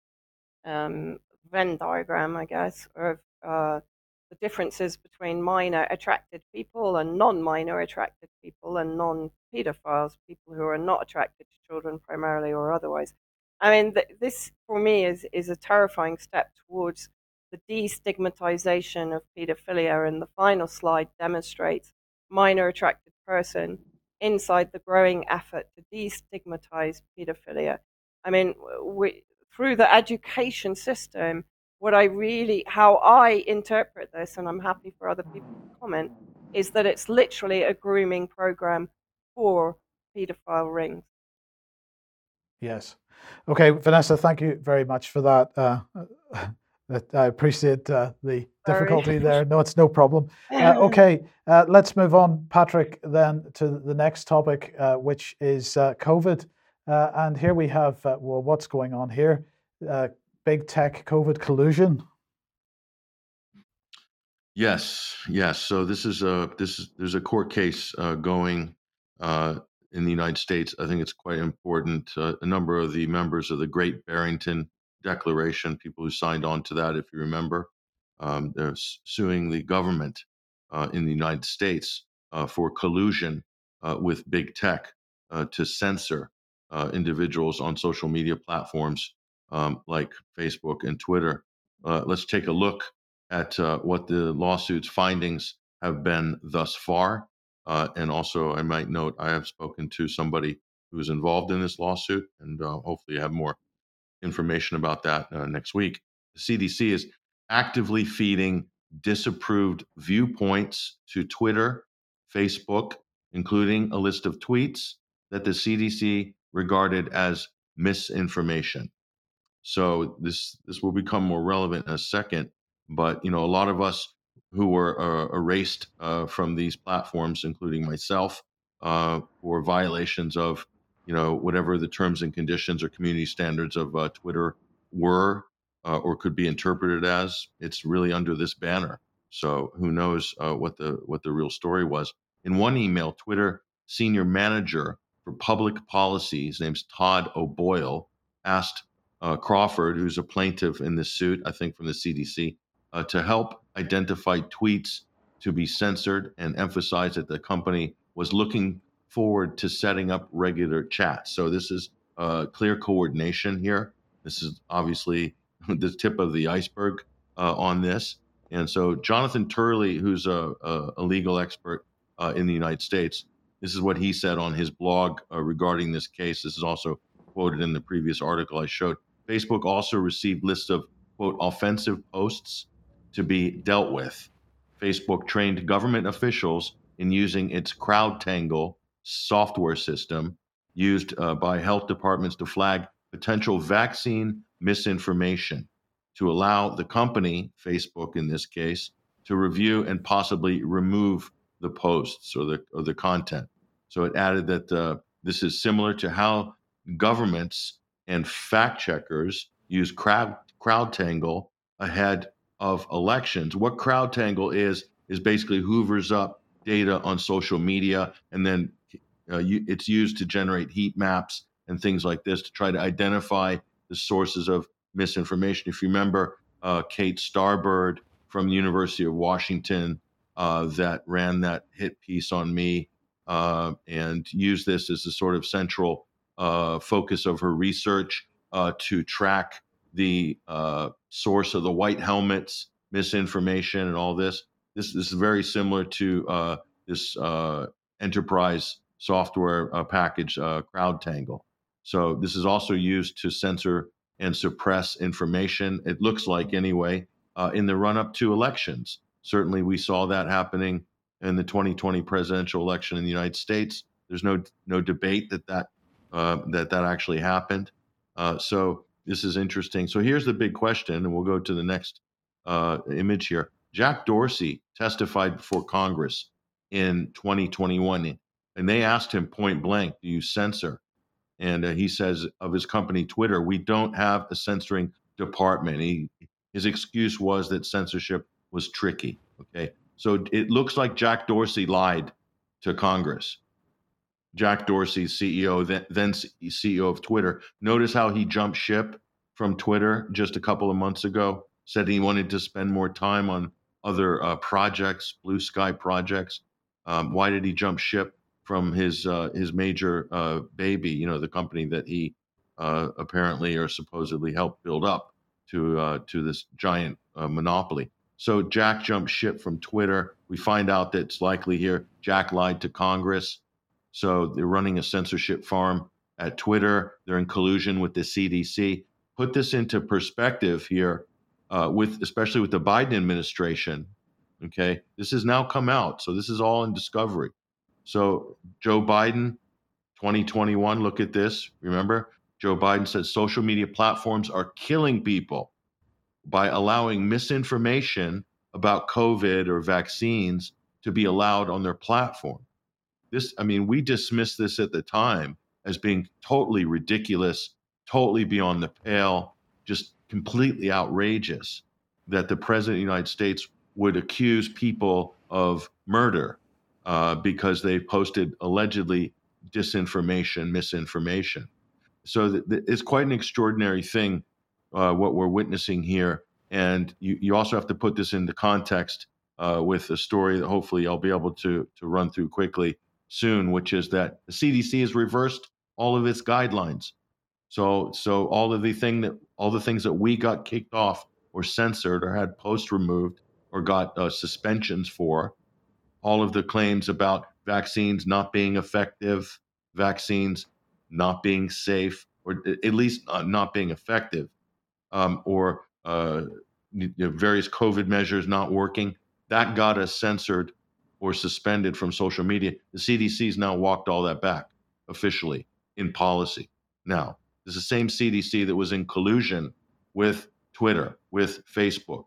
um, Venn diagram, I guess, of uh, the differences between minor attracted people and non minor attracted people and non pedophiles, people who are not attracted to children primarily or otherwise. I mean, th- this for me is is a terrifying step towards the destigmatization of pedophilia. And the final slide demonstrates minor attracted person inside the growing effort to destigmatize pedophilia. I mean, we, through the education system, what I really, how I interpret this, and I'm happy for other people to comment, is that it's literally a grooming program for pedophile rings. Yes. Okay, Vanessa, thank you very much for that. Uh, I appreciate uh, the difficulty Sorry. there. No, it's no problem. Uh, okay, uh, let's move on, Patrick, then to the next topic, uh, which is uh, COVID. and here we have, well, what's going on here? big tech COVID collusion. Yes, yes. So this is a this is there's a court case going in the United States. I think it's quite important. Uh, a number of the members of the Great Barrington Declaration, people who signed on to that, if you remember, um, they're suing the government uh, in the United States uh, for collusion uh, with big tech uh, to censor uh, individuals on social media platforms um, like Facebook and Twitter. let's take a look at what the lawsuit's findings have been thus far. Uh, and also, I might note I have spoken to somebody who is involved in this lawsuit, and uh, hopefully, have more information about that uh, next week. The CDC is actively feeding disapproved viewpoints to Twitter, Facebook, including a list of tweets that the CDC regarded as misinformation. So this this will become more relevant in a second. But you know, a lot of us who were uh, erased uh, from these platforms, including myself, uh, for violations of, you know, whatever the terms and conditions or community standards of uh, Twitter were uh, or could be interpreted as. It's really under this banner. So who knows uh, what the what the real story was? In one email, Twitter senior manager for public policy, his name's Todd O'Boyle, asked Crawford, who's a plaintiff in this suit, I think from the CDC, uh, to help identify tweets to be censored and emphasize that the company was looking forward to setting up regular chats. So this is uh, clear coordination here. This is obviously the tip of the iceberg uh, on this. And so Jonathan Turley, who's a, a, a legal expert uh, in the United States, this is what he said on his blog uh, regarding this case. This is also quoted in the previous article I showed. Facebook also received lists of quote offensive posts to be dealt with. Facebook trained government officials in using its CrowdTangle software system used uh, by health departments to flag potential vaccine misinformation to allow the company, Facebook in this case, to review and possibly remove the posts or the, or the content. So it added that uh, this is similar to how governments and fact checkers use crowd, CrowdTangle ahead of elections. What CrowdTangle is is basically hoovers up data on social media, and then uh, you, it's used to generate heat maps and things like this to try to identify the sources of misinformation. If you remember, uh, Kate Starbird from the University of Washington uh, that ran that hit piece on me uh, and used this as a sort of central uh, focus of her research uh, to track the source of the white helmets, misinformation, and all this. This, this is very similar to uh, this uh, enterprise software uh, package, uh, CrowdTangle. So this is also used to censor and suppress information. It looks like, anyway, uh, in the run-up to elections. Certainly, we saw that happening in the 2020 presidential election in the United States. There's no no debate that that that that actually happened. so this is interesting. So here's the big question, and we'll go to the next uh, image here. Jack Dorsey testified before Congress in 2021, and they asked him point blank, "Do you censor?" And uh, he says of his company Twitter, "We don't have a censoring department." He, his excuse was that censorship was tricky. Okay, so it looks like Jack Dorsey lied to Congress. Jack Dorsey, CEO, then, CEO of Twitter. Notice how he jumped ship from Twitter just a couple of months ago. Said he wanted to spend more time on other uh, projects, blue sky projects. Um, why did he jump ship from his uh, his major uh, baby? You know, the company that he uh, apparently or supposedly helped build up to uh, to this giant uh, monopoly. So Jack jumped ship from Twitter. We find out that it's likely here Jack lied to Congress So they're running a censorship farm at Twitter. They're in collusion with the CDC. Put this into perspective here, uh, with especially with the Biden administration. Okay, this has now come out, so this is all in discovery. So Joe Biden, 2021. Look at this. Remember, Joe Biden said social media platforms are killing people by allowing misinformation about COVID or vaccines to be allowed on their platform. This, I mean, we dismissed this at the time as being totally ridiculous, totally beyond the pale, just completely outrageous that the president of the United States would accuse people of murder uh, because they posted allegedly disinformation, misinformation. So th- th- it's quite an extraordinary thing uh, what we're witnessing here. And you, you also have to put this into context uh, with a story that hopefully I'll be able to, to run through quickly soon, which is that the CDC has reversed all of its guidelines. So, so all of the thing that all the things that we got kicked off or censored or had posts removed or got uh, suspensions for, all of the claims about vaccines not being effective, vaccines not being safe, or at least uh, not being effective, um, or uh, various COVID measures not working, that got us censored or suspended from social media. The CDC's now walked all that back officially in policy. Now, it's the same CDC that was in collusion with Twitter, with Facebook.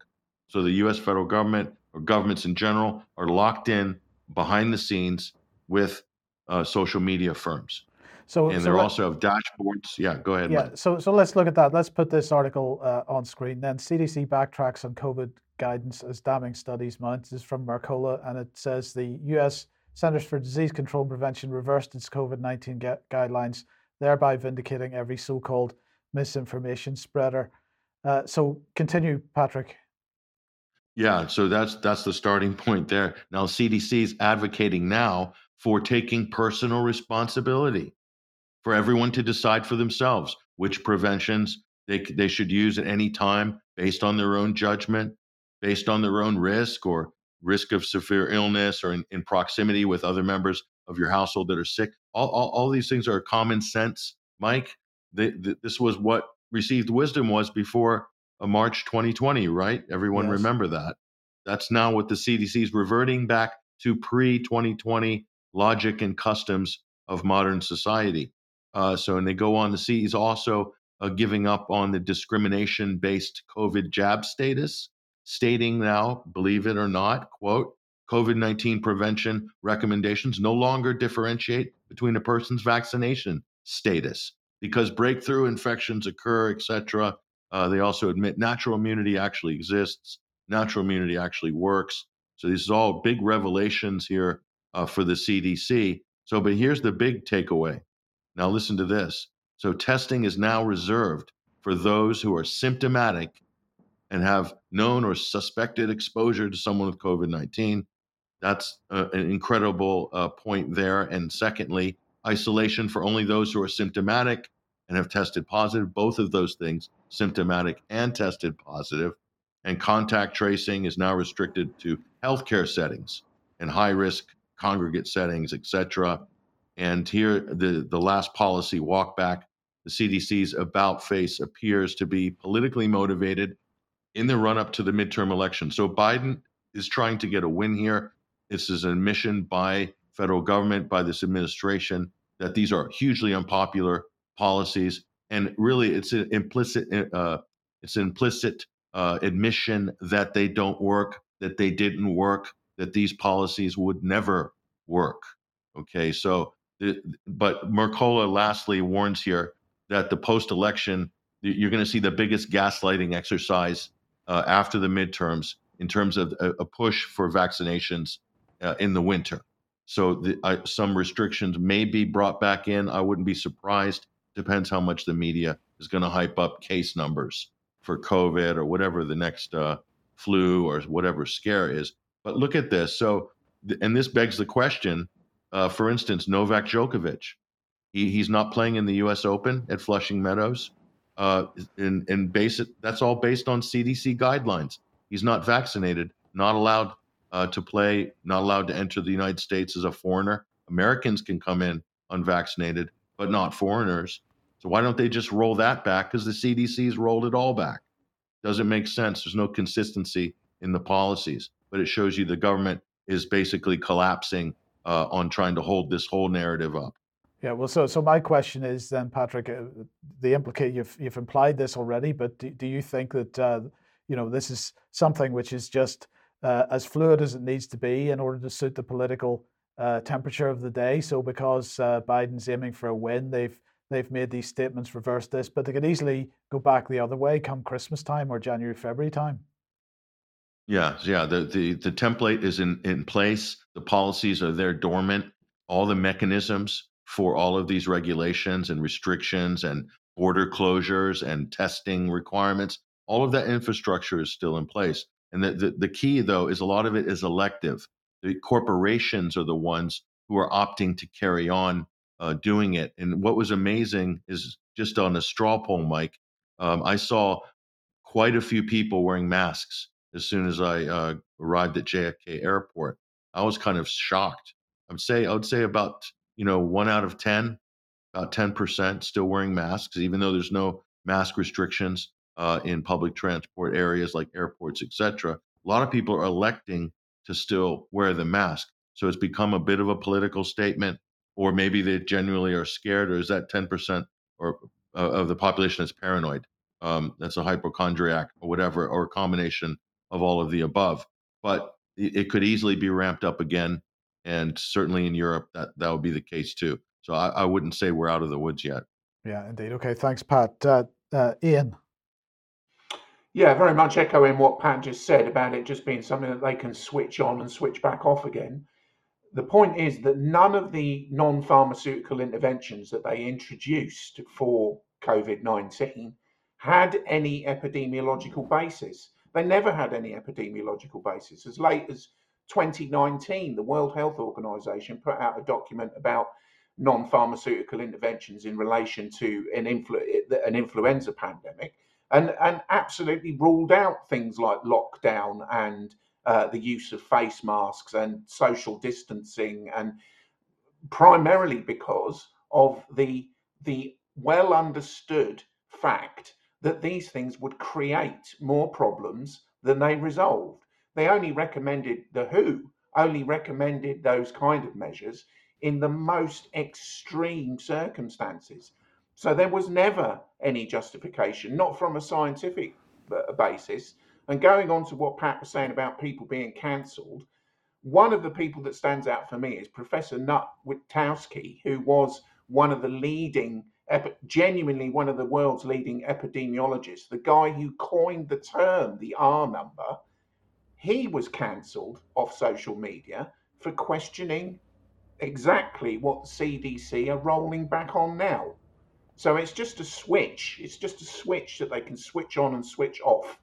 So the US federal government or governments in general are locked in behind the scenes with uh, social media firms. So, and so they also have dashboards. Yeah, go ahead. Yeah, so so let's look at that. Let's put this article uh, on screen. Then CDC backtracks on COVID guidance as damning studies mount. This is from Mercola, and it says the U.S. Centers for Disease Control and Prevention reversed its COVID 19 guidelines, thereby vindicating every so called misinformation spreader. Uh, so continue, Patrick. Yeah, so that's that's the starting point there. Now CDC is advocating now for taking personal responsibility for everyone to decide for themselves which preventions they, they should use at any time based on their own judgment, based on their own risk or risk of severe illness or in, in proximity with other members of your household that are sick. All, all, all these things are common sense, Mike. this was what received wisdom was before uh, March 2020, right? Everyone yes. remember that. That's now what the CDC is reverting back to pre 2020 logic and customs of modern society. Uh, so, and they go on to see he's also uh, giving up on the discrimination based COVID jab status, stating now, believe it or not, quote, COVID 19 prevention recommendations no longer differentiate between a person's vaccination status because breakthrough infections occur, etc. Uh, they also admit natural immunity actually exists, natural immunity actually works. So, these are all big revelations here uh, for the CDC. So, but here's the big takeaway now, listen to this. So, testing is now reserved for those who are symptomatic and have known or suspected exposure to someone with COVID 19. That's uh, an incredible uh, point there. And secondly, isolation for only those who are symptomatic and have tested positive, both of those things, symptomatic and tested positive. And contact tracing is now restricted to healthcare settings and high risk congregate settings, et cetera. And here, the, the last policy walk back, the CDC's about face appears to be politically motivated in the run up to the midterm election. So Biden is trying to get a win here. This is an admission by federal government, by this administration, that these are hugely unpopular policies. And really, it's an implicit, uh, it's an implicit uh, admission that they don't work, that they didn't work, that these policies would never work. Okay, so but Mercola lastly warns here that the post election, you're going to see the biggest gaslighting exercise uh, after the midterms in terms of a, a push for vaccinations uh, in the winter. So the, uh, some restrictions may be brought back in. I wouldn't be surprised. Depends how much the media is going to hype up case numbers for COVID or whatever the next uh, flu or whatever scare is. But look at this. So, and this begs the question uh, for instance, Novak Djokovic, he, he's not playing in the U.S. Open at Flushing Meadows. Uh, and and base it, that's all based on CDC guidelines. He's not vaccinated, not allowed uh, to play, not allowed to enter the United States as a foreigner. Americans can come in unvaccinated, but not foreigners. So why don't they just roll that back? Because the CDC's rolled it all back. Doesn't make sense. There's no consistency in the policies, but it shows you the government is basically collapsing uh, on trying to hold this whole narrative up. Yeah, well, so so my question is then, Patrick, uh, the implicate you've you've implied this already, but do, do you think that uh, you know this is something which is just uh, as fluid as it needs to be in order to suit the political uh, temperature of the day? So because uh, Biden's aiming for a win, they've they've made these statements reverse this, but they could easily go back the other way come Christmas time or January February time. Yeah, yeah. The the the template is in in place. The policies are there dormant. All the mechanisms for all of these regulations and restrictions and border closures and testing requirements, all of that infrastructure is still in place. And the, the, the key, though, is a lot of it is elective. The corporations are the ones who are opting to carry on uh, doing it. And what was amazing is just on a straw poll, Mike, um, I saw quite a few people wearing masks as soon as I uh, arrived at JFK Airport. I was kind of shocked. I'd say I would say about you know one out of ten, about ten percent still wearing masks, even though there's no mask restrictions uh, in public transport areas like airports, etc. A lot of people are electing to still wear the mask. So it's become a bit of a political statement, or maybe they genuinely are scared, or is that ten percent or uh, of the population is paranoid? Um, that's a hypochondriac or whatever, or a combination of all of the above. But it, could easily be ramped up again, and certainly in Europe that that would be the case too. So I, I wouldn't say we're out of the woods yet. Yeah, indeed. Okay, thanks, Pat. Uh, uh, Iain. Yeah, very much echoing what Pat just said about it just being something that they can switch on and switch back off again. The point is that none of the non pharmaceutical interventions that they introduced for COVID 19 had any epidemiological basis. They never had any epidemiological basis. As late as 2019, the World Health Organization put out a document about non pharmaceutical interventions in relation to an, influ- an influenza pandemic and, and absolutely ruled out things like lockdown and uh, the use of face masks and social distancing, and primarily because of the, the well understood fact that these things would create more problems than they resolved. They only recommended, the WHO only recommended those kind of measures in the most extreme circumstances. So there was never any justification, not from a scientific uh, basis. And going on to what Pat was saying about people being cancelled, one of the people that stands out for me is Professor Knut Wittkowski, who was one of the leading genuinely one of the world's leading epidemiologists, the guy who coined the term the R number, he was cancelled off social media for questioning exactly what CDC are rolling back on now. So it's just a switch. It's just a switch that they can switch on and switch off.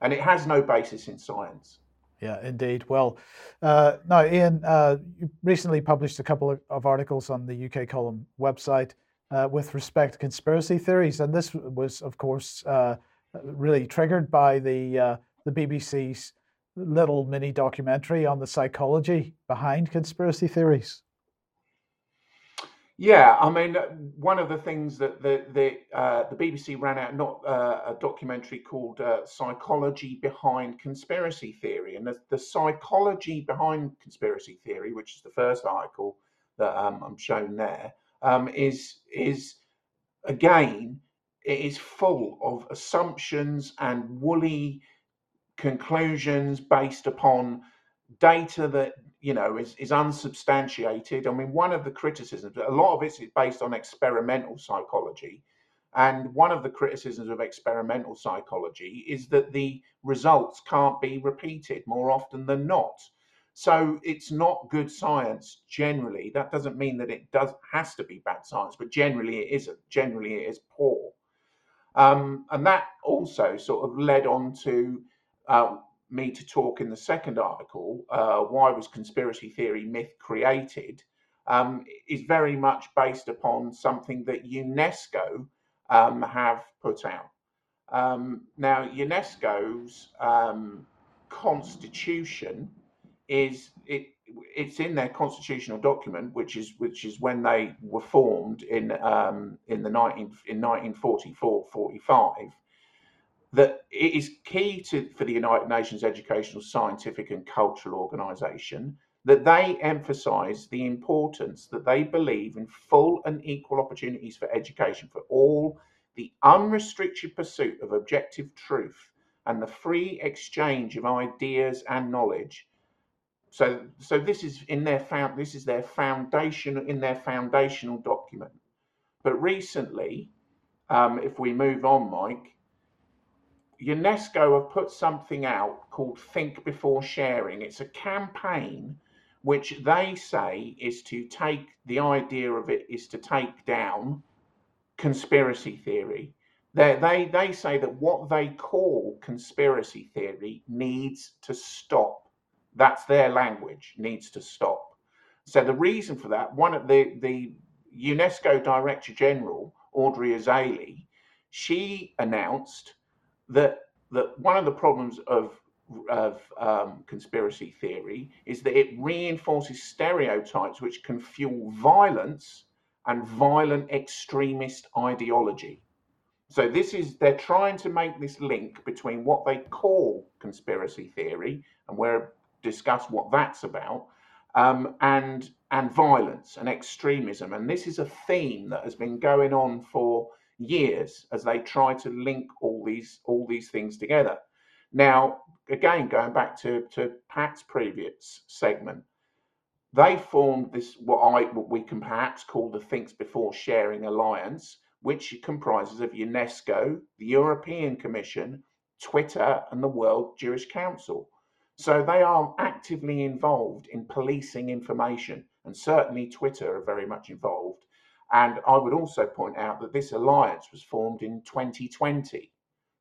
And it has no basis in science. Yeah, indeed. Well, uh, now, Iain, uh, you recently published a couple of, of articles on the UK column website uh, with respect to conspiracy theories, and this was, of course, uh, really triggered by the uh, the BBC's little mini documentary on the psychology behind conspiracy theories. Yeah, I mean, one of the things that the the uh, the BBC ran out not uh, a documentary called uh, "Psychology Behind Conspiracy Theory," and the, the psychology behind conspiracy theory, which is the first article that um, I'm shown there, um, is is again it is full of assumptions and woolly conclusions based upon data that you know is, is unsubstantiated. I mean, one of the criticisms, a lot of it is based on experimental psychology, and one of the criticisms of experimental psychology is that the results can't be repeated more often than not. So it's not good science generally. That doesn't mean that it does has to be bad science, but generally it isn't. Generally it is poor. Um, and that also sort of led on to uh, me to talk in the second article, uh, Why Was Conspiracy Theory Myth Created? Um, is very much based upon something that UNESCO um, have put out. Um, now, UNESCO's um, constitution is it it's in their constitutional document, which is which is when they were formed in um, in the 19 in 1944-45, that it is key to for the United Nations Educational, Scientific and Cultural Organization that they emphasize the importance that they believe in full and equal opportunities for education for all, the unrestricted pursuit of objective truth, and the free exchange of ideas and knowledge so, so this is in their found. This is their foundation in their foundational document. But recently, um, if we move on, Mike, UNESCO have put something out called Think Before Sharing. It's a campaign which they say is to take the idea of it is to take down conspiracy theory. They, they, they say that what they call conspiracy theory needs to stop that's their language, needs to stop. So the reason for that, one of the, the UNESCO Director General, Audrey Azoulay, she announced that that one of the problems of of um, conspiracy theory is that it reinforces stereotypes which can fuel violence and violent extremist ideology. So this is they're trying to make this link between what they call conspiracy theory and where discuss what that's about, um, and and violence and extremism. And this is a theme that has been going on for years as they try to link all these all these things together. Now, again, going back to, to Pat's previous segment, they formed this what I what we can perhaps call the Thinks Before Sharing Alliance, which comprises of UNESCO, the European Commission, Twitter, and the World Jewish Council. So they are actively involved in policing information, and certainly Twitter are very much involved. And I would also point out that this alliance was formed in 2020.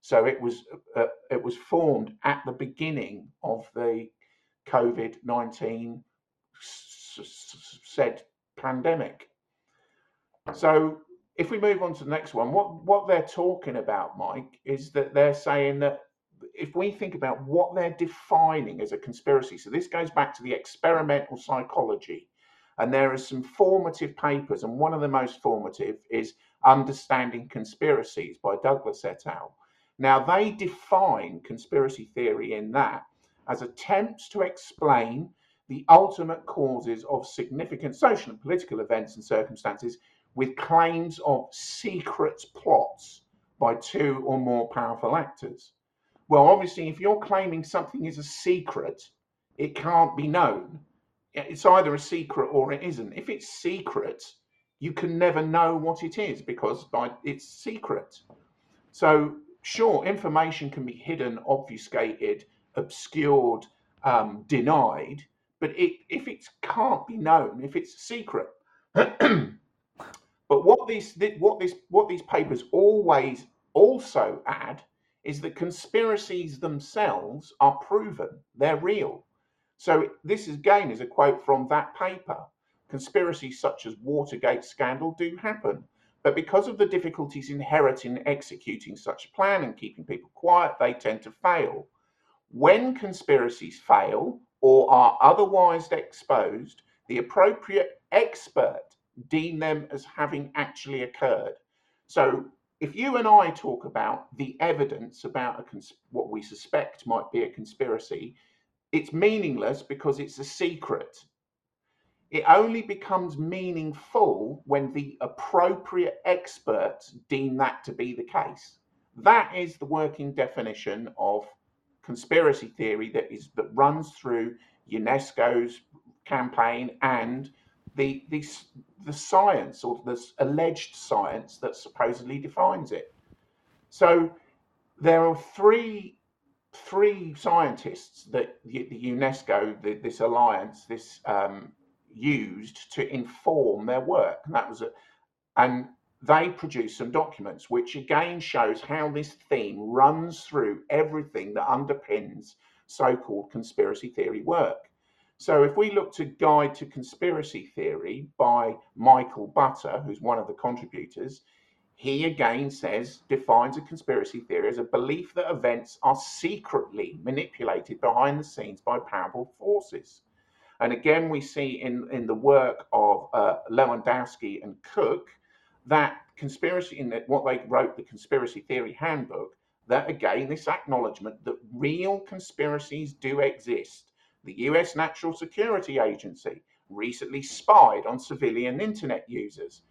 So it was uh, it was formed at the beginning of the COVID 19 said pandemic. So if we move on to the next one, what what they're talking about, Mike, is that they're saying that if we think about what they're defining as a conspiracy, so this goes back to the experimental psychology, and there are some formative papers, and one of the most formative is Understanding Conspiracies by Douglas et al. Now, they define conspiracy theory in that as attempts to explain the ultimate causes of significant social and political events and circumstances with claims of secret plots by two or more powerful actors. Well, obviously, if you're claiming something is a secret, it can't be known. It's either a secret or it isn't. If it's secret, you can never know what it is because by it's secret. So, sure, information can be hidden, obfuscated, obscured, um, denied, but it, if it can't be known, if it's a secret. but what these what this what these papers always also add is that conspiracies themselves are proven, they're real. So this is, again is a quote from that paper. Conspiracies such as Watergate scandal do happen, but because of the difficulties inherent in executing such a plan and keeping people quiet, they tend to fail. When conspiracies fail or are otherwise exposed, the appropriate expert deem them as having actually occurred. So if you and I talk about the evidence about cons- what we suspect might be a conspiracy, it's meaningless because it's a secret. It only becomes meaningful when the appropriate experts deem that to be the case. That is the working definition of conspiracy theory that is that runs through UNESCO's campaign and the the the science or the alleged science that supposedly defines it. So there are three three scientists that the, UNESCO, the, this alliance, this um, used to inform their work, and that was a, and they produced some documents which again shows how this theme runs through everything that underpins so-called conspiracy theory work. So if we look to Guide to Conspiracy Theory by Michael Butter, who's one of the contributors, he again says defines a conspiracy theory as a belief that events are secretly manipulated behind the scenes by powerful forces. And again, we see in, in the work of uh, Lewandowsky and Cook that conspiracy, in the, what they wrote, the Conspiracy Theory Handbook, that again, this acknowledgement that real conspiracies do exist. The US National Security Agency recently spied on civilian internet users.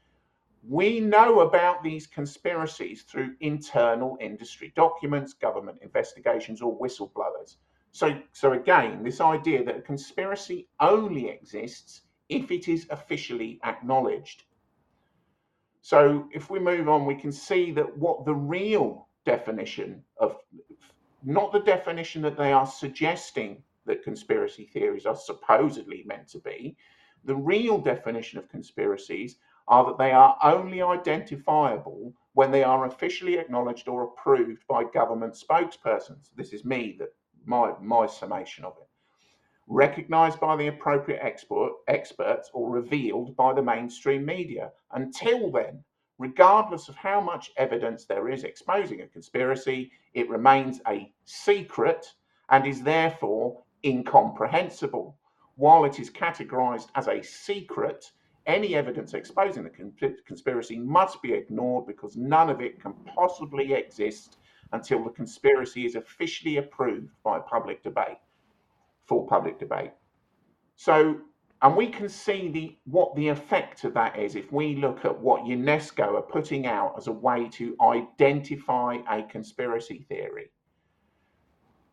We know about these conspiracies through internal industry documents, government investigations, or whistleblowers. So, so again, this idea that a conspiracy only exists if it is officially acknowledged. So, if we move on, we can see that what the real definition of, not the definition that they are suggesting that conspiracy theories are supposedly meant to be, the real definition of conspiracies are that they are only identifiable when they are officially acknowledged or approved by government spokespersons. This is me, that my my summation of it. Recognized by the appropriate expert, experts or revealed by the mainstream media. Until then, regardless of how much evidence there is exposing a conspiracy, it remains a secret and is therefore incomprehensible. While it is categorized as a secret, any evidence exposing the conspiracy must be ignored because none of it can possibly exist until the conspiracy is officially approved by public debate, for public debate. So, and we can see the what the effect of that is if we look at what UNESCO are putting out as a way to identify a conspiracy theory.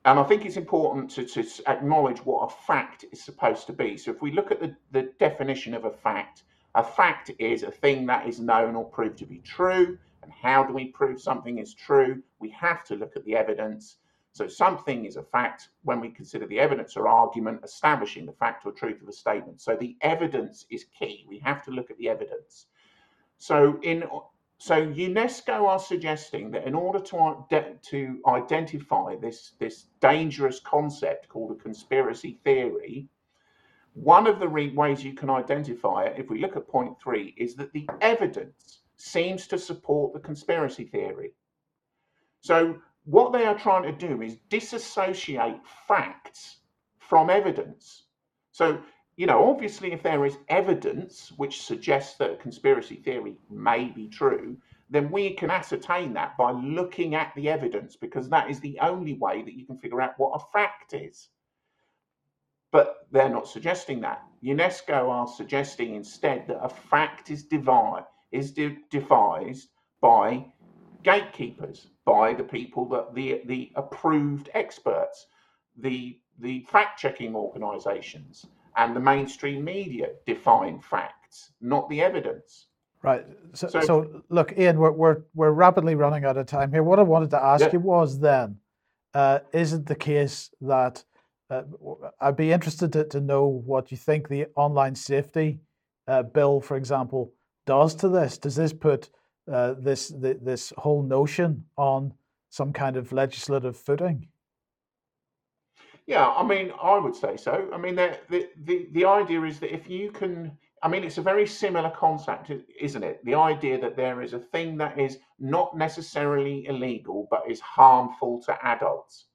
And I think it's important to, to acknowledge what a fact is supposed to be. So if we look at the, the definition of a fact, a fact is a thing that is known or proved to be true. And how do we prove something is true? We have to look at the evidence. So something is a fact when we consider the evidence or argument establishing the fact or truth of a statement. So the evidence is key. We have to look at the evidence. So in so UNESCO are suggesting that in order to, to identify this, this dangerous concept called a conspiracy theory, one of the ways you can identify it, if we look at point three, is that the evidence seems to support the conspiracy theory. So, what they are trying to do is disassociate facts from evidence. So, you know, obviously, if there is evidence which suggests that a conspiracy theory may be true, then we can ascertain that by looking at the evidence because that is the only way that you can figure out what a fact is. But they're not suggesting that. UNESCO are suggesting instead that a fact is devised is de- devised by gatekeepers, by the people that the the approved experts, the the fact checking organisations, and the mainstream media define facts, not the evidence. Right. So, so, so look, Iain, we're, we're, we're rapidly running out of time here. What I wanted to ask yeah. you was then, uh, is it the case that uh, I'd be interested to, to know what you think the online safety uh, bill, for example, does to this? Does this put uh, this the, this whole notion on some kind of legislative footing? Yeah, I mean, I would say so. I mean, the, the, the, the idea is that if you can, I mean, it's a very similar concept, isn't it? The idea that there is a thing that is not necessarily illegal, but is harmful to adults.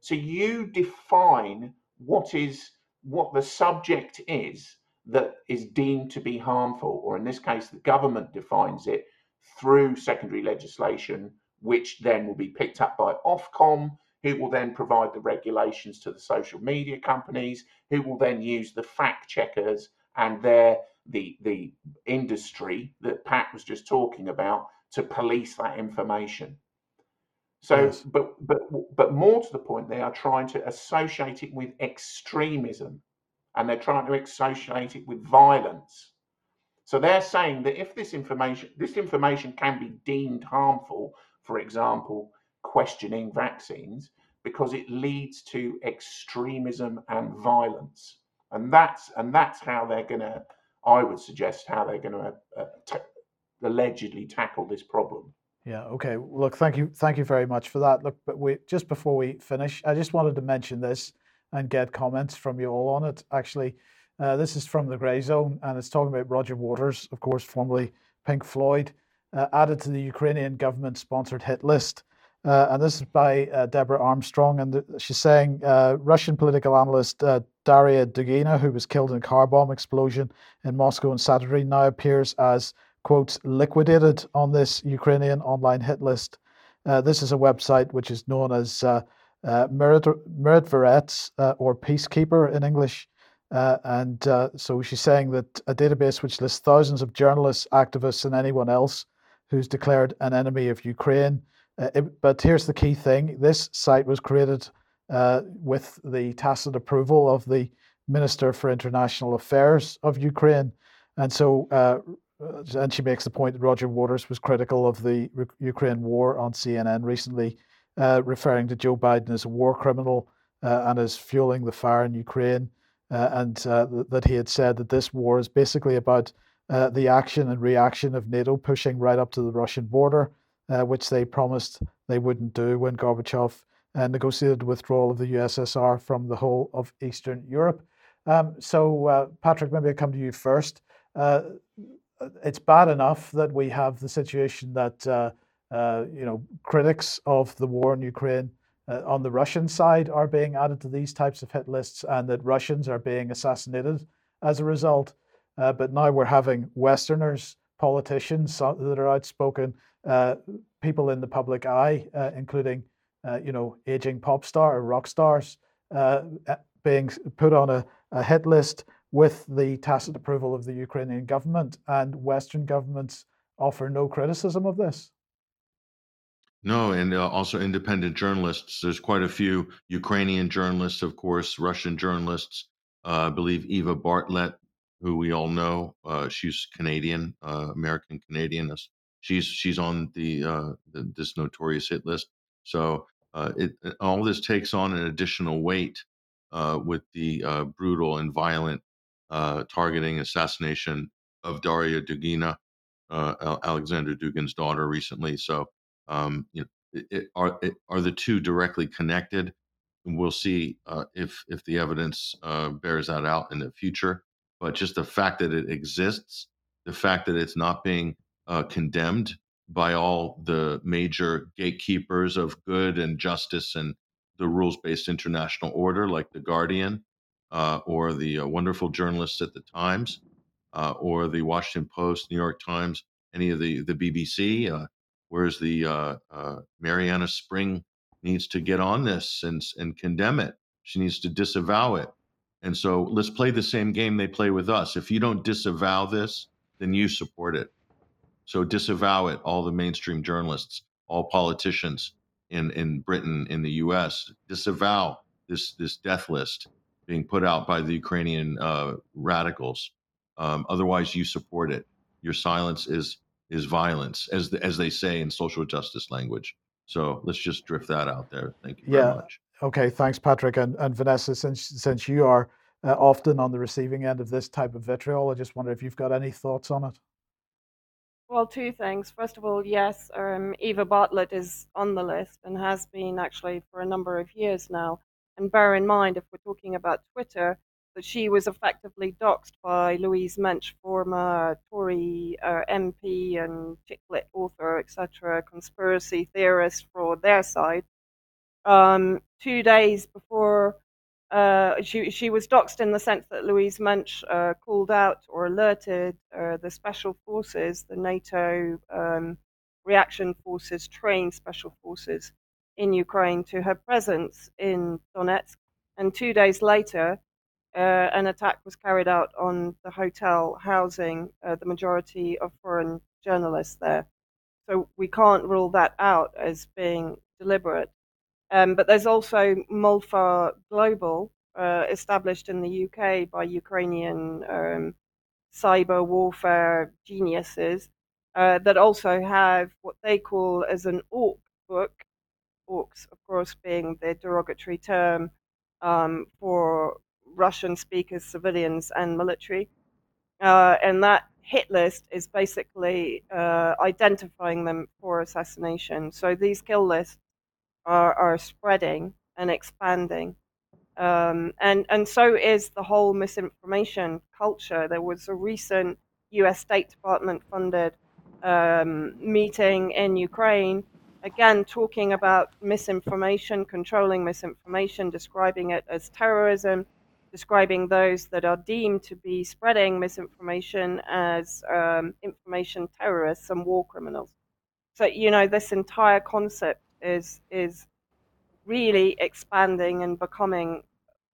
So you define what is what the subject is that is deemed to be harmful, or in this case, the government defines it through secondary legislation, which then will be picked up by Ofcom, who will then provide the regulations to the social media companies, who will then use the fact checkers and their the the industry that Pat was just talking about to police that information. So, yes. but but but more to the point, they are trying to associate it with extremism, and they're trying to associate it with violence. So they're saying that if this information this information can be deemed harmful, for example, questioning vaccines because it leads to extremism and violence, and that's and that's how they're going to. I would suggest how they're going to uh, t- allegedly tackle this problem. Yeah. Okay. Look, thank you, thank you very much for that. Look, but we just before we finish, I just wanted to mention this and get comments from you all on it. Actually, uh, this is from the Grayzone, and it's talking about Roger Waters, of course, formerly Pink Floyd, uh, added to the Ukrainian government-sponsored hit list Uh, and this is by uh, Deborah Armstrong, and she's saying uh, Russian political analyst uh, Daria Dugina, who was killed in a car bomb explosion in Moscow on Saturday, now appears as quote liquidated on this Ukrainian online hit list. Uh, this is a website which is known as uh, uh, Merit or Peacekeeper in English. and so she's saying that a database which lists thousands of journalists, activists, and anyone else who's declared an enemy of Ukraine uh, it, but here's the key thing this site was created uh, with the tacit approval of the Minister for International Affairs of Ukraine. And so, uh, and she makes the point that Roger Waters was critical of the Ukraine war on CNN recently, uh, referring to Joe Biden as a war criminal uh, and as fueling the fire in Ukraine. And that he had said that this war is basically about the action and reaction of NATO pushing right up to the Russian border uh, which they promised they wouldn't do when Gorbachev uh, negotiated withdrawal of the USSR from the whole of Eastern Europe. Um, so, uh, Patrick, maybe I come to you first. Uh, it's bad enough that we have the situation that uh, uh, you know critics of the war in Ukraine on the Russian side are being added to these types of hit lists, and that Russians are being assassinated as a result. but now we're having Westerners, politicians that are outspoken, people in the public eye, uh, including uh, you know aging pop star or rock stars, being put on a, a hit list with the tacit approval of the Ukrainian government, and Western governments offer no criticism of this. No, and uh, also independent journalists. There's quite a few Ukrainian journalists, of course, Russian journalists. Uh, I believe Eva Bartlett, who we all know, uh, she's Canadian, American Canadian, she's she's on the, uh, the this notorious hit list. So uh, it all this takes on an additional weight uh, with the uh, brutal and violent uh, targeting assassination of Daria Dugina, uh, Alexander Dugin's daughter, recently. So um, you know, it, are are the two directly connected? We'll see if if the evidence bears that out in the future. But just the fact that it exists, the fact that it's not being uh, condemned by all the major gatekeepers of good and justice and the rules based international order, like The Guardian uh, or the uh, wonderful journalists at The Times uh, or the Washington Post, New York Times, any of the, the BBC. Uh, whereas the uh, Marianna Spring needs to get on this and, and condemn it. She needs to disavow it. And so let's play the same game they play with us. If you don't disavow this, then you support it. So disavow it, all the mainstream journalists, all politicians in, in Britain, in the US, disavow this, this death list being put out by the Ukrainian uh, radicals. Um, otherwise, you support it. Your silence is is violence, as the, as they say in social justice language. So let's just drift that out there. Thank you yeah. very much. Okay, thanks, Patrick and, and Vanessa. Since since you are uh, often on the receiving end of this type of vitriol, I just wonder if you've got any thoughts on it. Well, two things. First of all, yes, um, Eva Bartlett is on the list and has been actually for a number of years now. And bear in mind, if we're talking about Twitter, that she was effectively doxxed by Louise Mensch, former Tory uh, MP and chick lit author, etc., conspiracy theorist for their side. Um, two days before uh, she she was doxxed in the sense that Louise Mensch uh, called out or alerted uh, the special forces, the NATO um, reaction forces, trained special forces in Ukraine, to her presence in Donetsk. And two days later, uh, an attack was carried out on the hotel housing uh, the majority of foreign journalists there. So we can't rule that out as being deliberate. Um, but there's also Molfar Global, uh, established in the UK by Ukrainian um, cyber warfare geniuses, uh, that also have what they call as an orc book, orcs, of course, being the derogatory term um, for Russian speakers, civilians, and military. Uh, and that hit list is basically uh, identifying them for assassination. So these kill lists are, are spreading and expanding. Um, and, and so is the whole misinformation culture. There was a recent US State Department funded um, meeting in Ukraine again, talking about misinformation, controlling misinformation, describing it as terrorism, describing those that are deemed to be spreading misinformation as um, information terrorists and war criminals. So you know this entire concept is is really expanding and becoming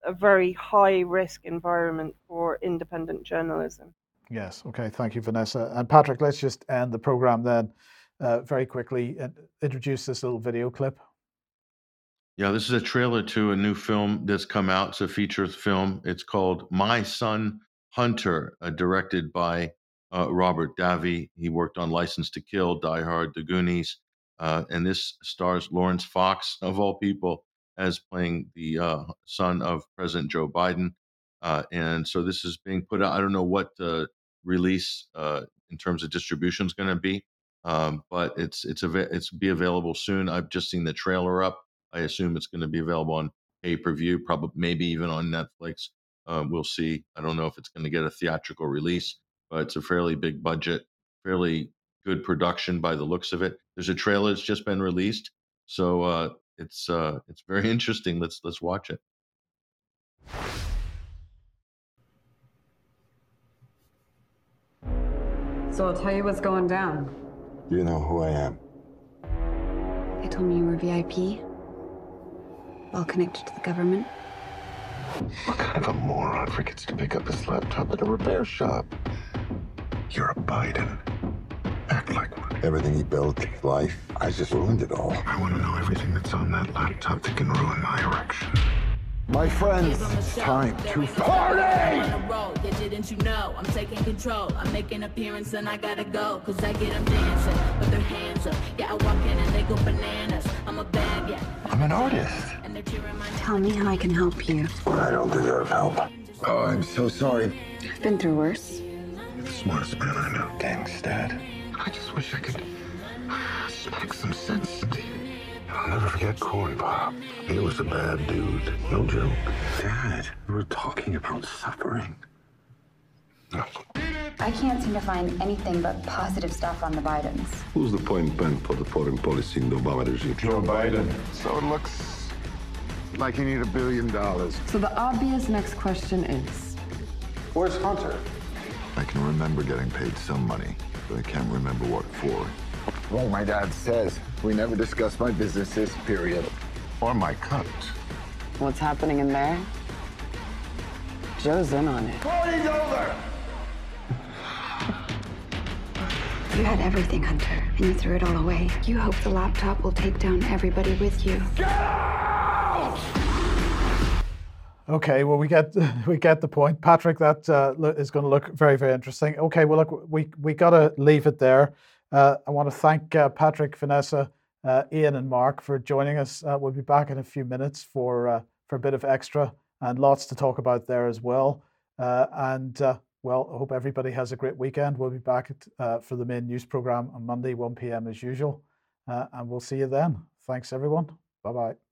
a very high risk environment for independent journalism. Yes. Okay. Thank you, Vanessa. And Patrick, let's just end the program then uh, very quickly and introduce this little video clip. Yeah, this is a trailer to a new film that's come out. It's a feature film. It's called My Son Hunter, uh, directed by uh, Robert Davi. He worked on License to Kill, Die Hard, The Goonies, uh, and this stars Laurence Fox, of all people, as playing the uh, son of President Joe Biden. Uh, and so this is being put out. I don't know what the release uh, in terms of distribution is going to be, um, but it's it's av- it's be available soon. I've just seen the trailer up. I assume it's going to be available on pay per view, probably maybe even on Netflix. Uh, we'll see. I don't know if it's going to get a theatrical release, but it's a fairly big budget, fairly good production by the looks of it. There's a trailer that's just been released, so uh, it's uh, it's very interesting. Let's let's watch it. So I'll tell you what's going down. You know who I am. They told me you were VIP. Well connected to the government. What kind of a moron forgets to pick up his laptop at a repair shop? You're a Biden. Act like one. Everything he built, his life, I just ruined it all. I want to know everything that's on that laptop that can ruin my erection. My friends, it's time to party! Yeah, didn't you know? I'm taking control. I make an appearance and I gotta go. Cause I get them dancing with their hands up. Yeah, I walk in and they go bananas. I'm a bad, yeah. I'm an artist. And they're cheering my Tell me how I can help you. I don't deserve help. Oh, I'm so sorry. I've been through worse. You're the smartest man I know. Thanks, Dad. I just wish I could smack some sense into you. I'll never forget Corn Pop. He was a bad dude. No joke. Dad, we were talking about suffering. No. I can't seem to find anything but positive stuff on the Bidens. Who's the point man for the foreign policy in the Obama regime? Joe Biden. So it looks like you need a billion dollars. So the obvious next question is Where's Hunter? I can remember getting paid some money, but I can't remember what for. Well, my dad says we never discuss my businesses, period. Or my cut. what's happening in there? Joe's in on it. Party's over! You had everything, Hunter, and you threw it all away. You hope the laptop will take down everybody with you. Okay, well we get we get the point, Patrick. That uh, is going to look very very interesting. Okay, well look, we we got to leave it there. Uh, I want to thank uh, Patrick, Vanessa, uh, Iain, and Mark for joining us. Uh, we'll be back in a few minutes for uh, for a bit of extra and lots to talk about there as well. and well, I hope everybody has a great weekend. We'll be back at, for the main news program on Monday, 1 p.m. as usual, and we'll see you then. Thanks everyone. Bye bye.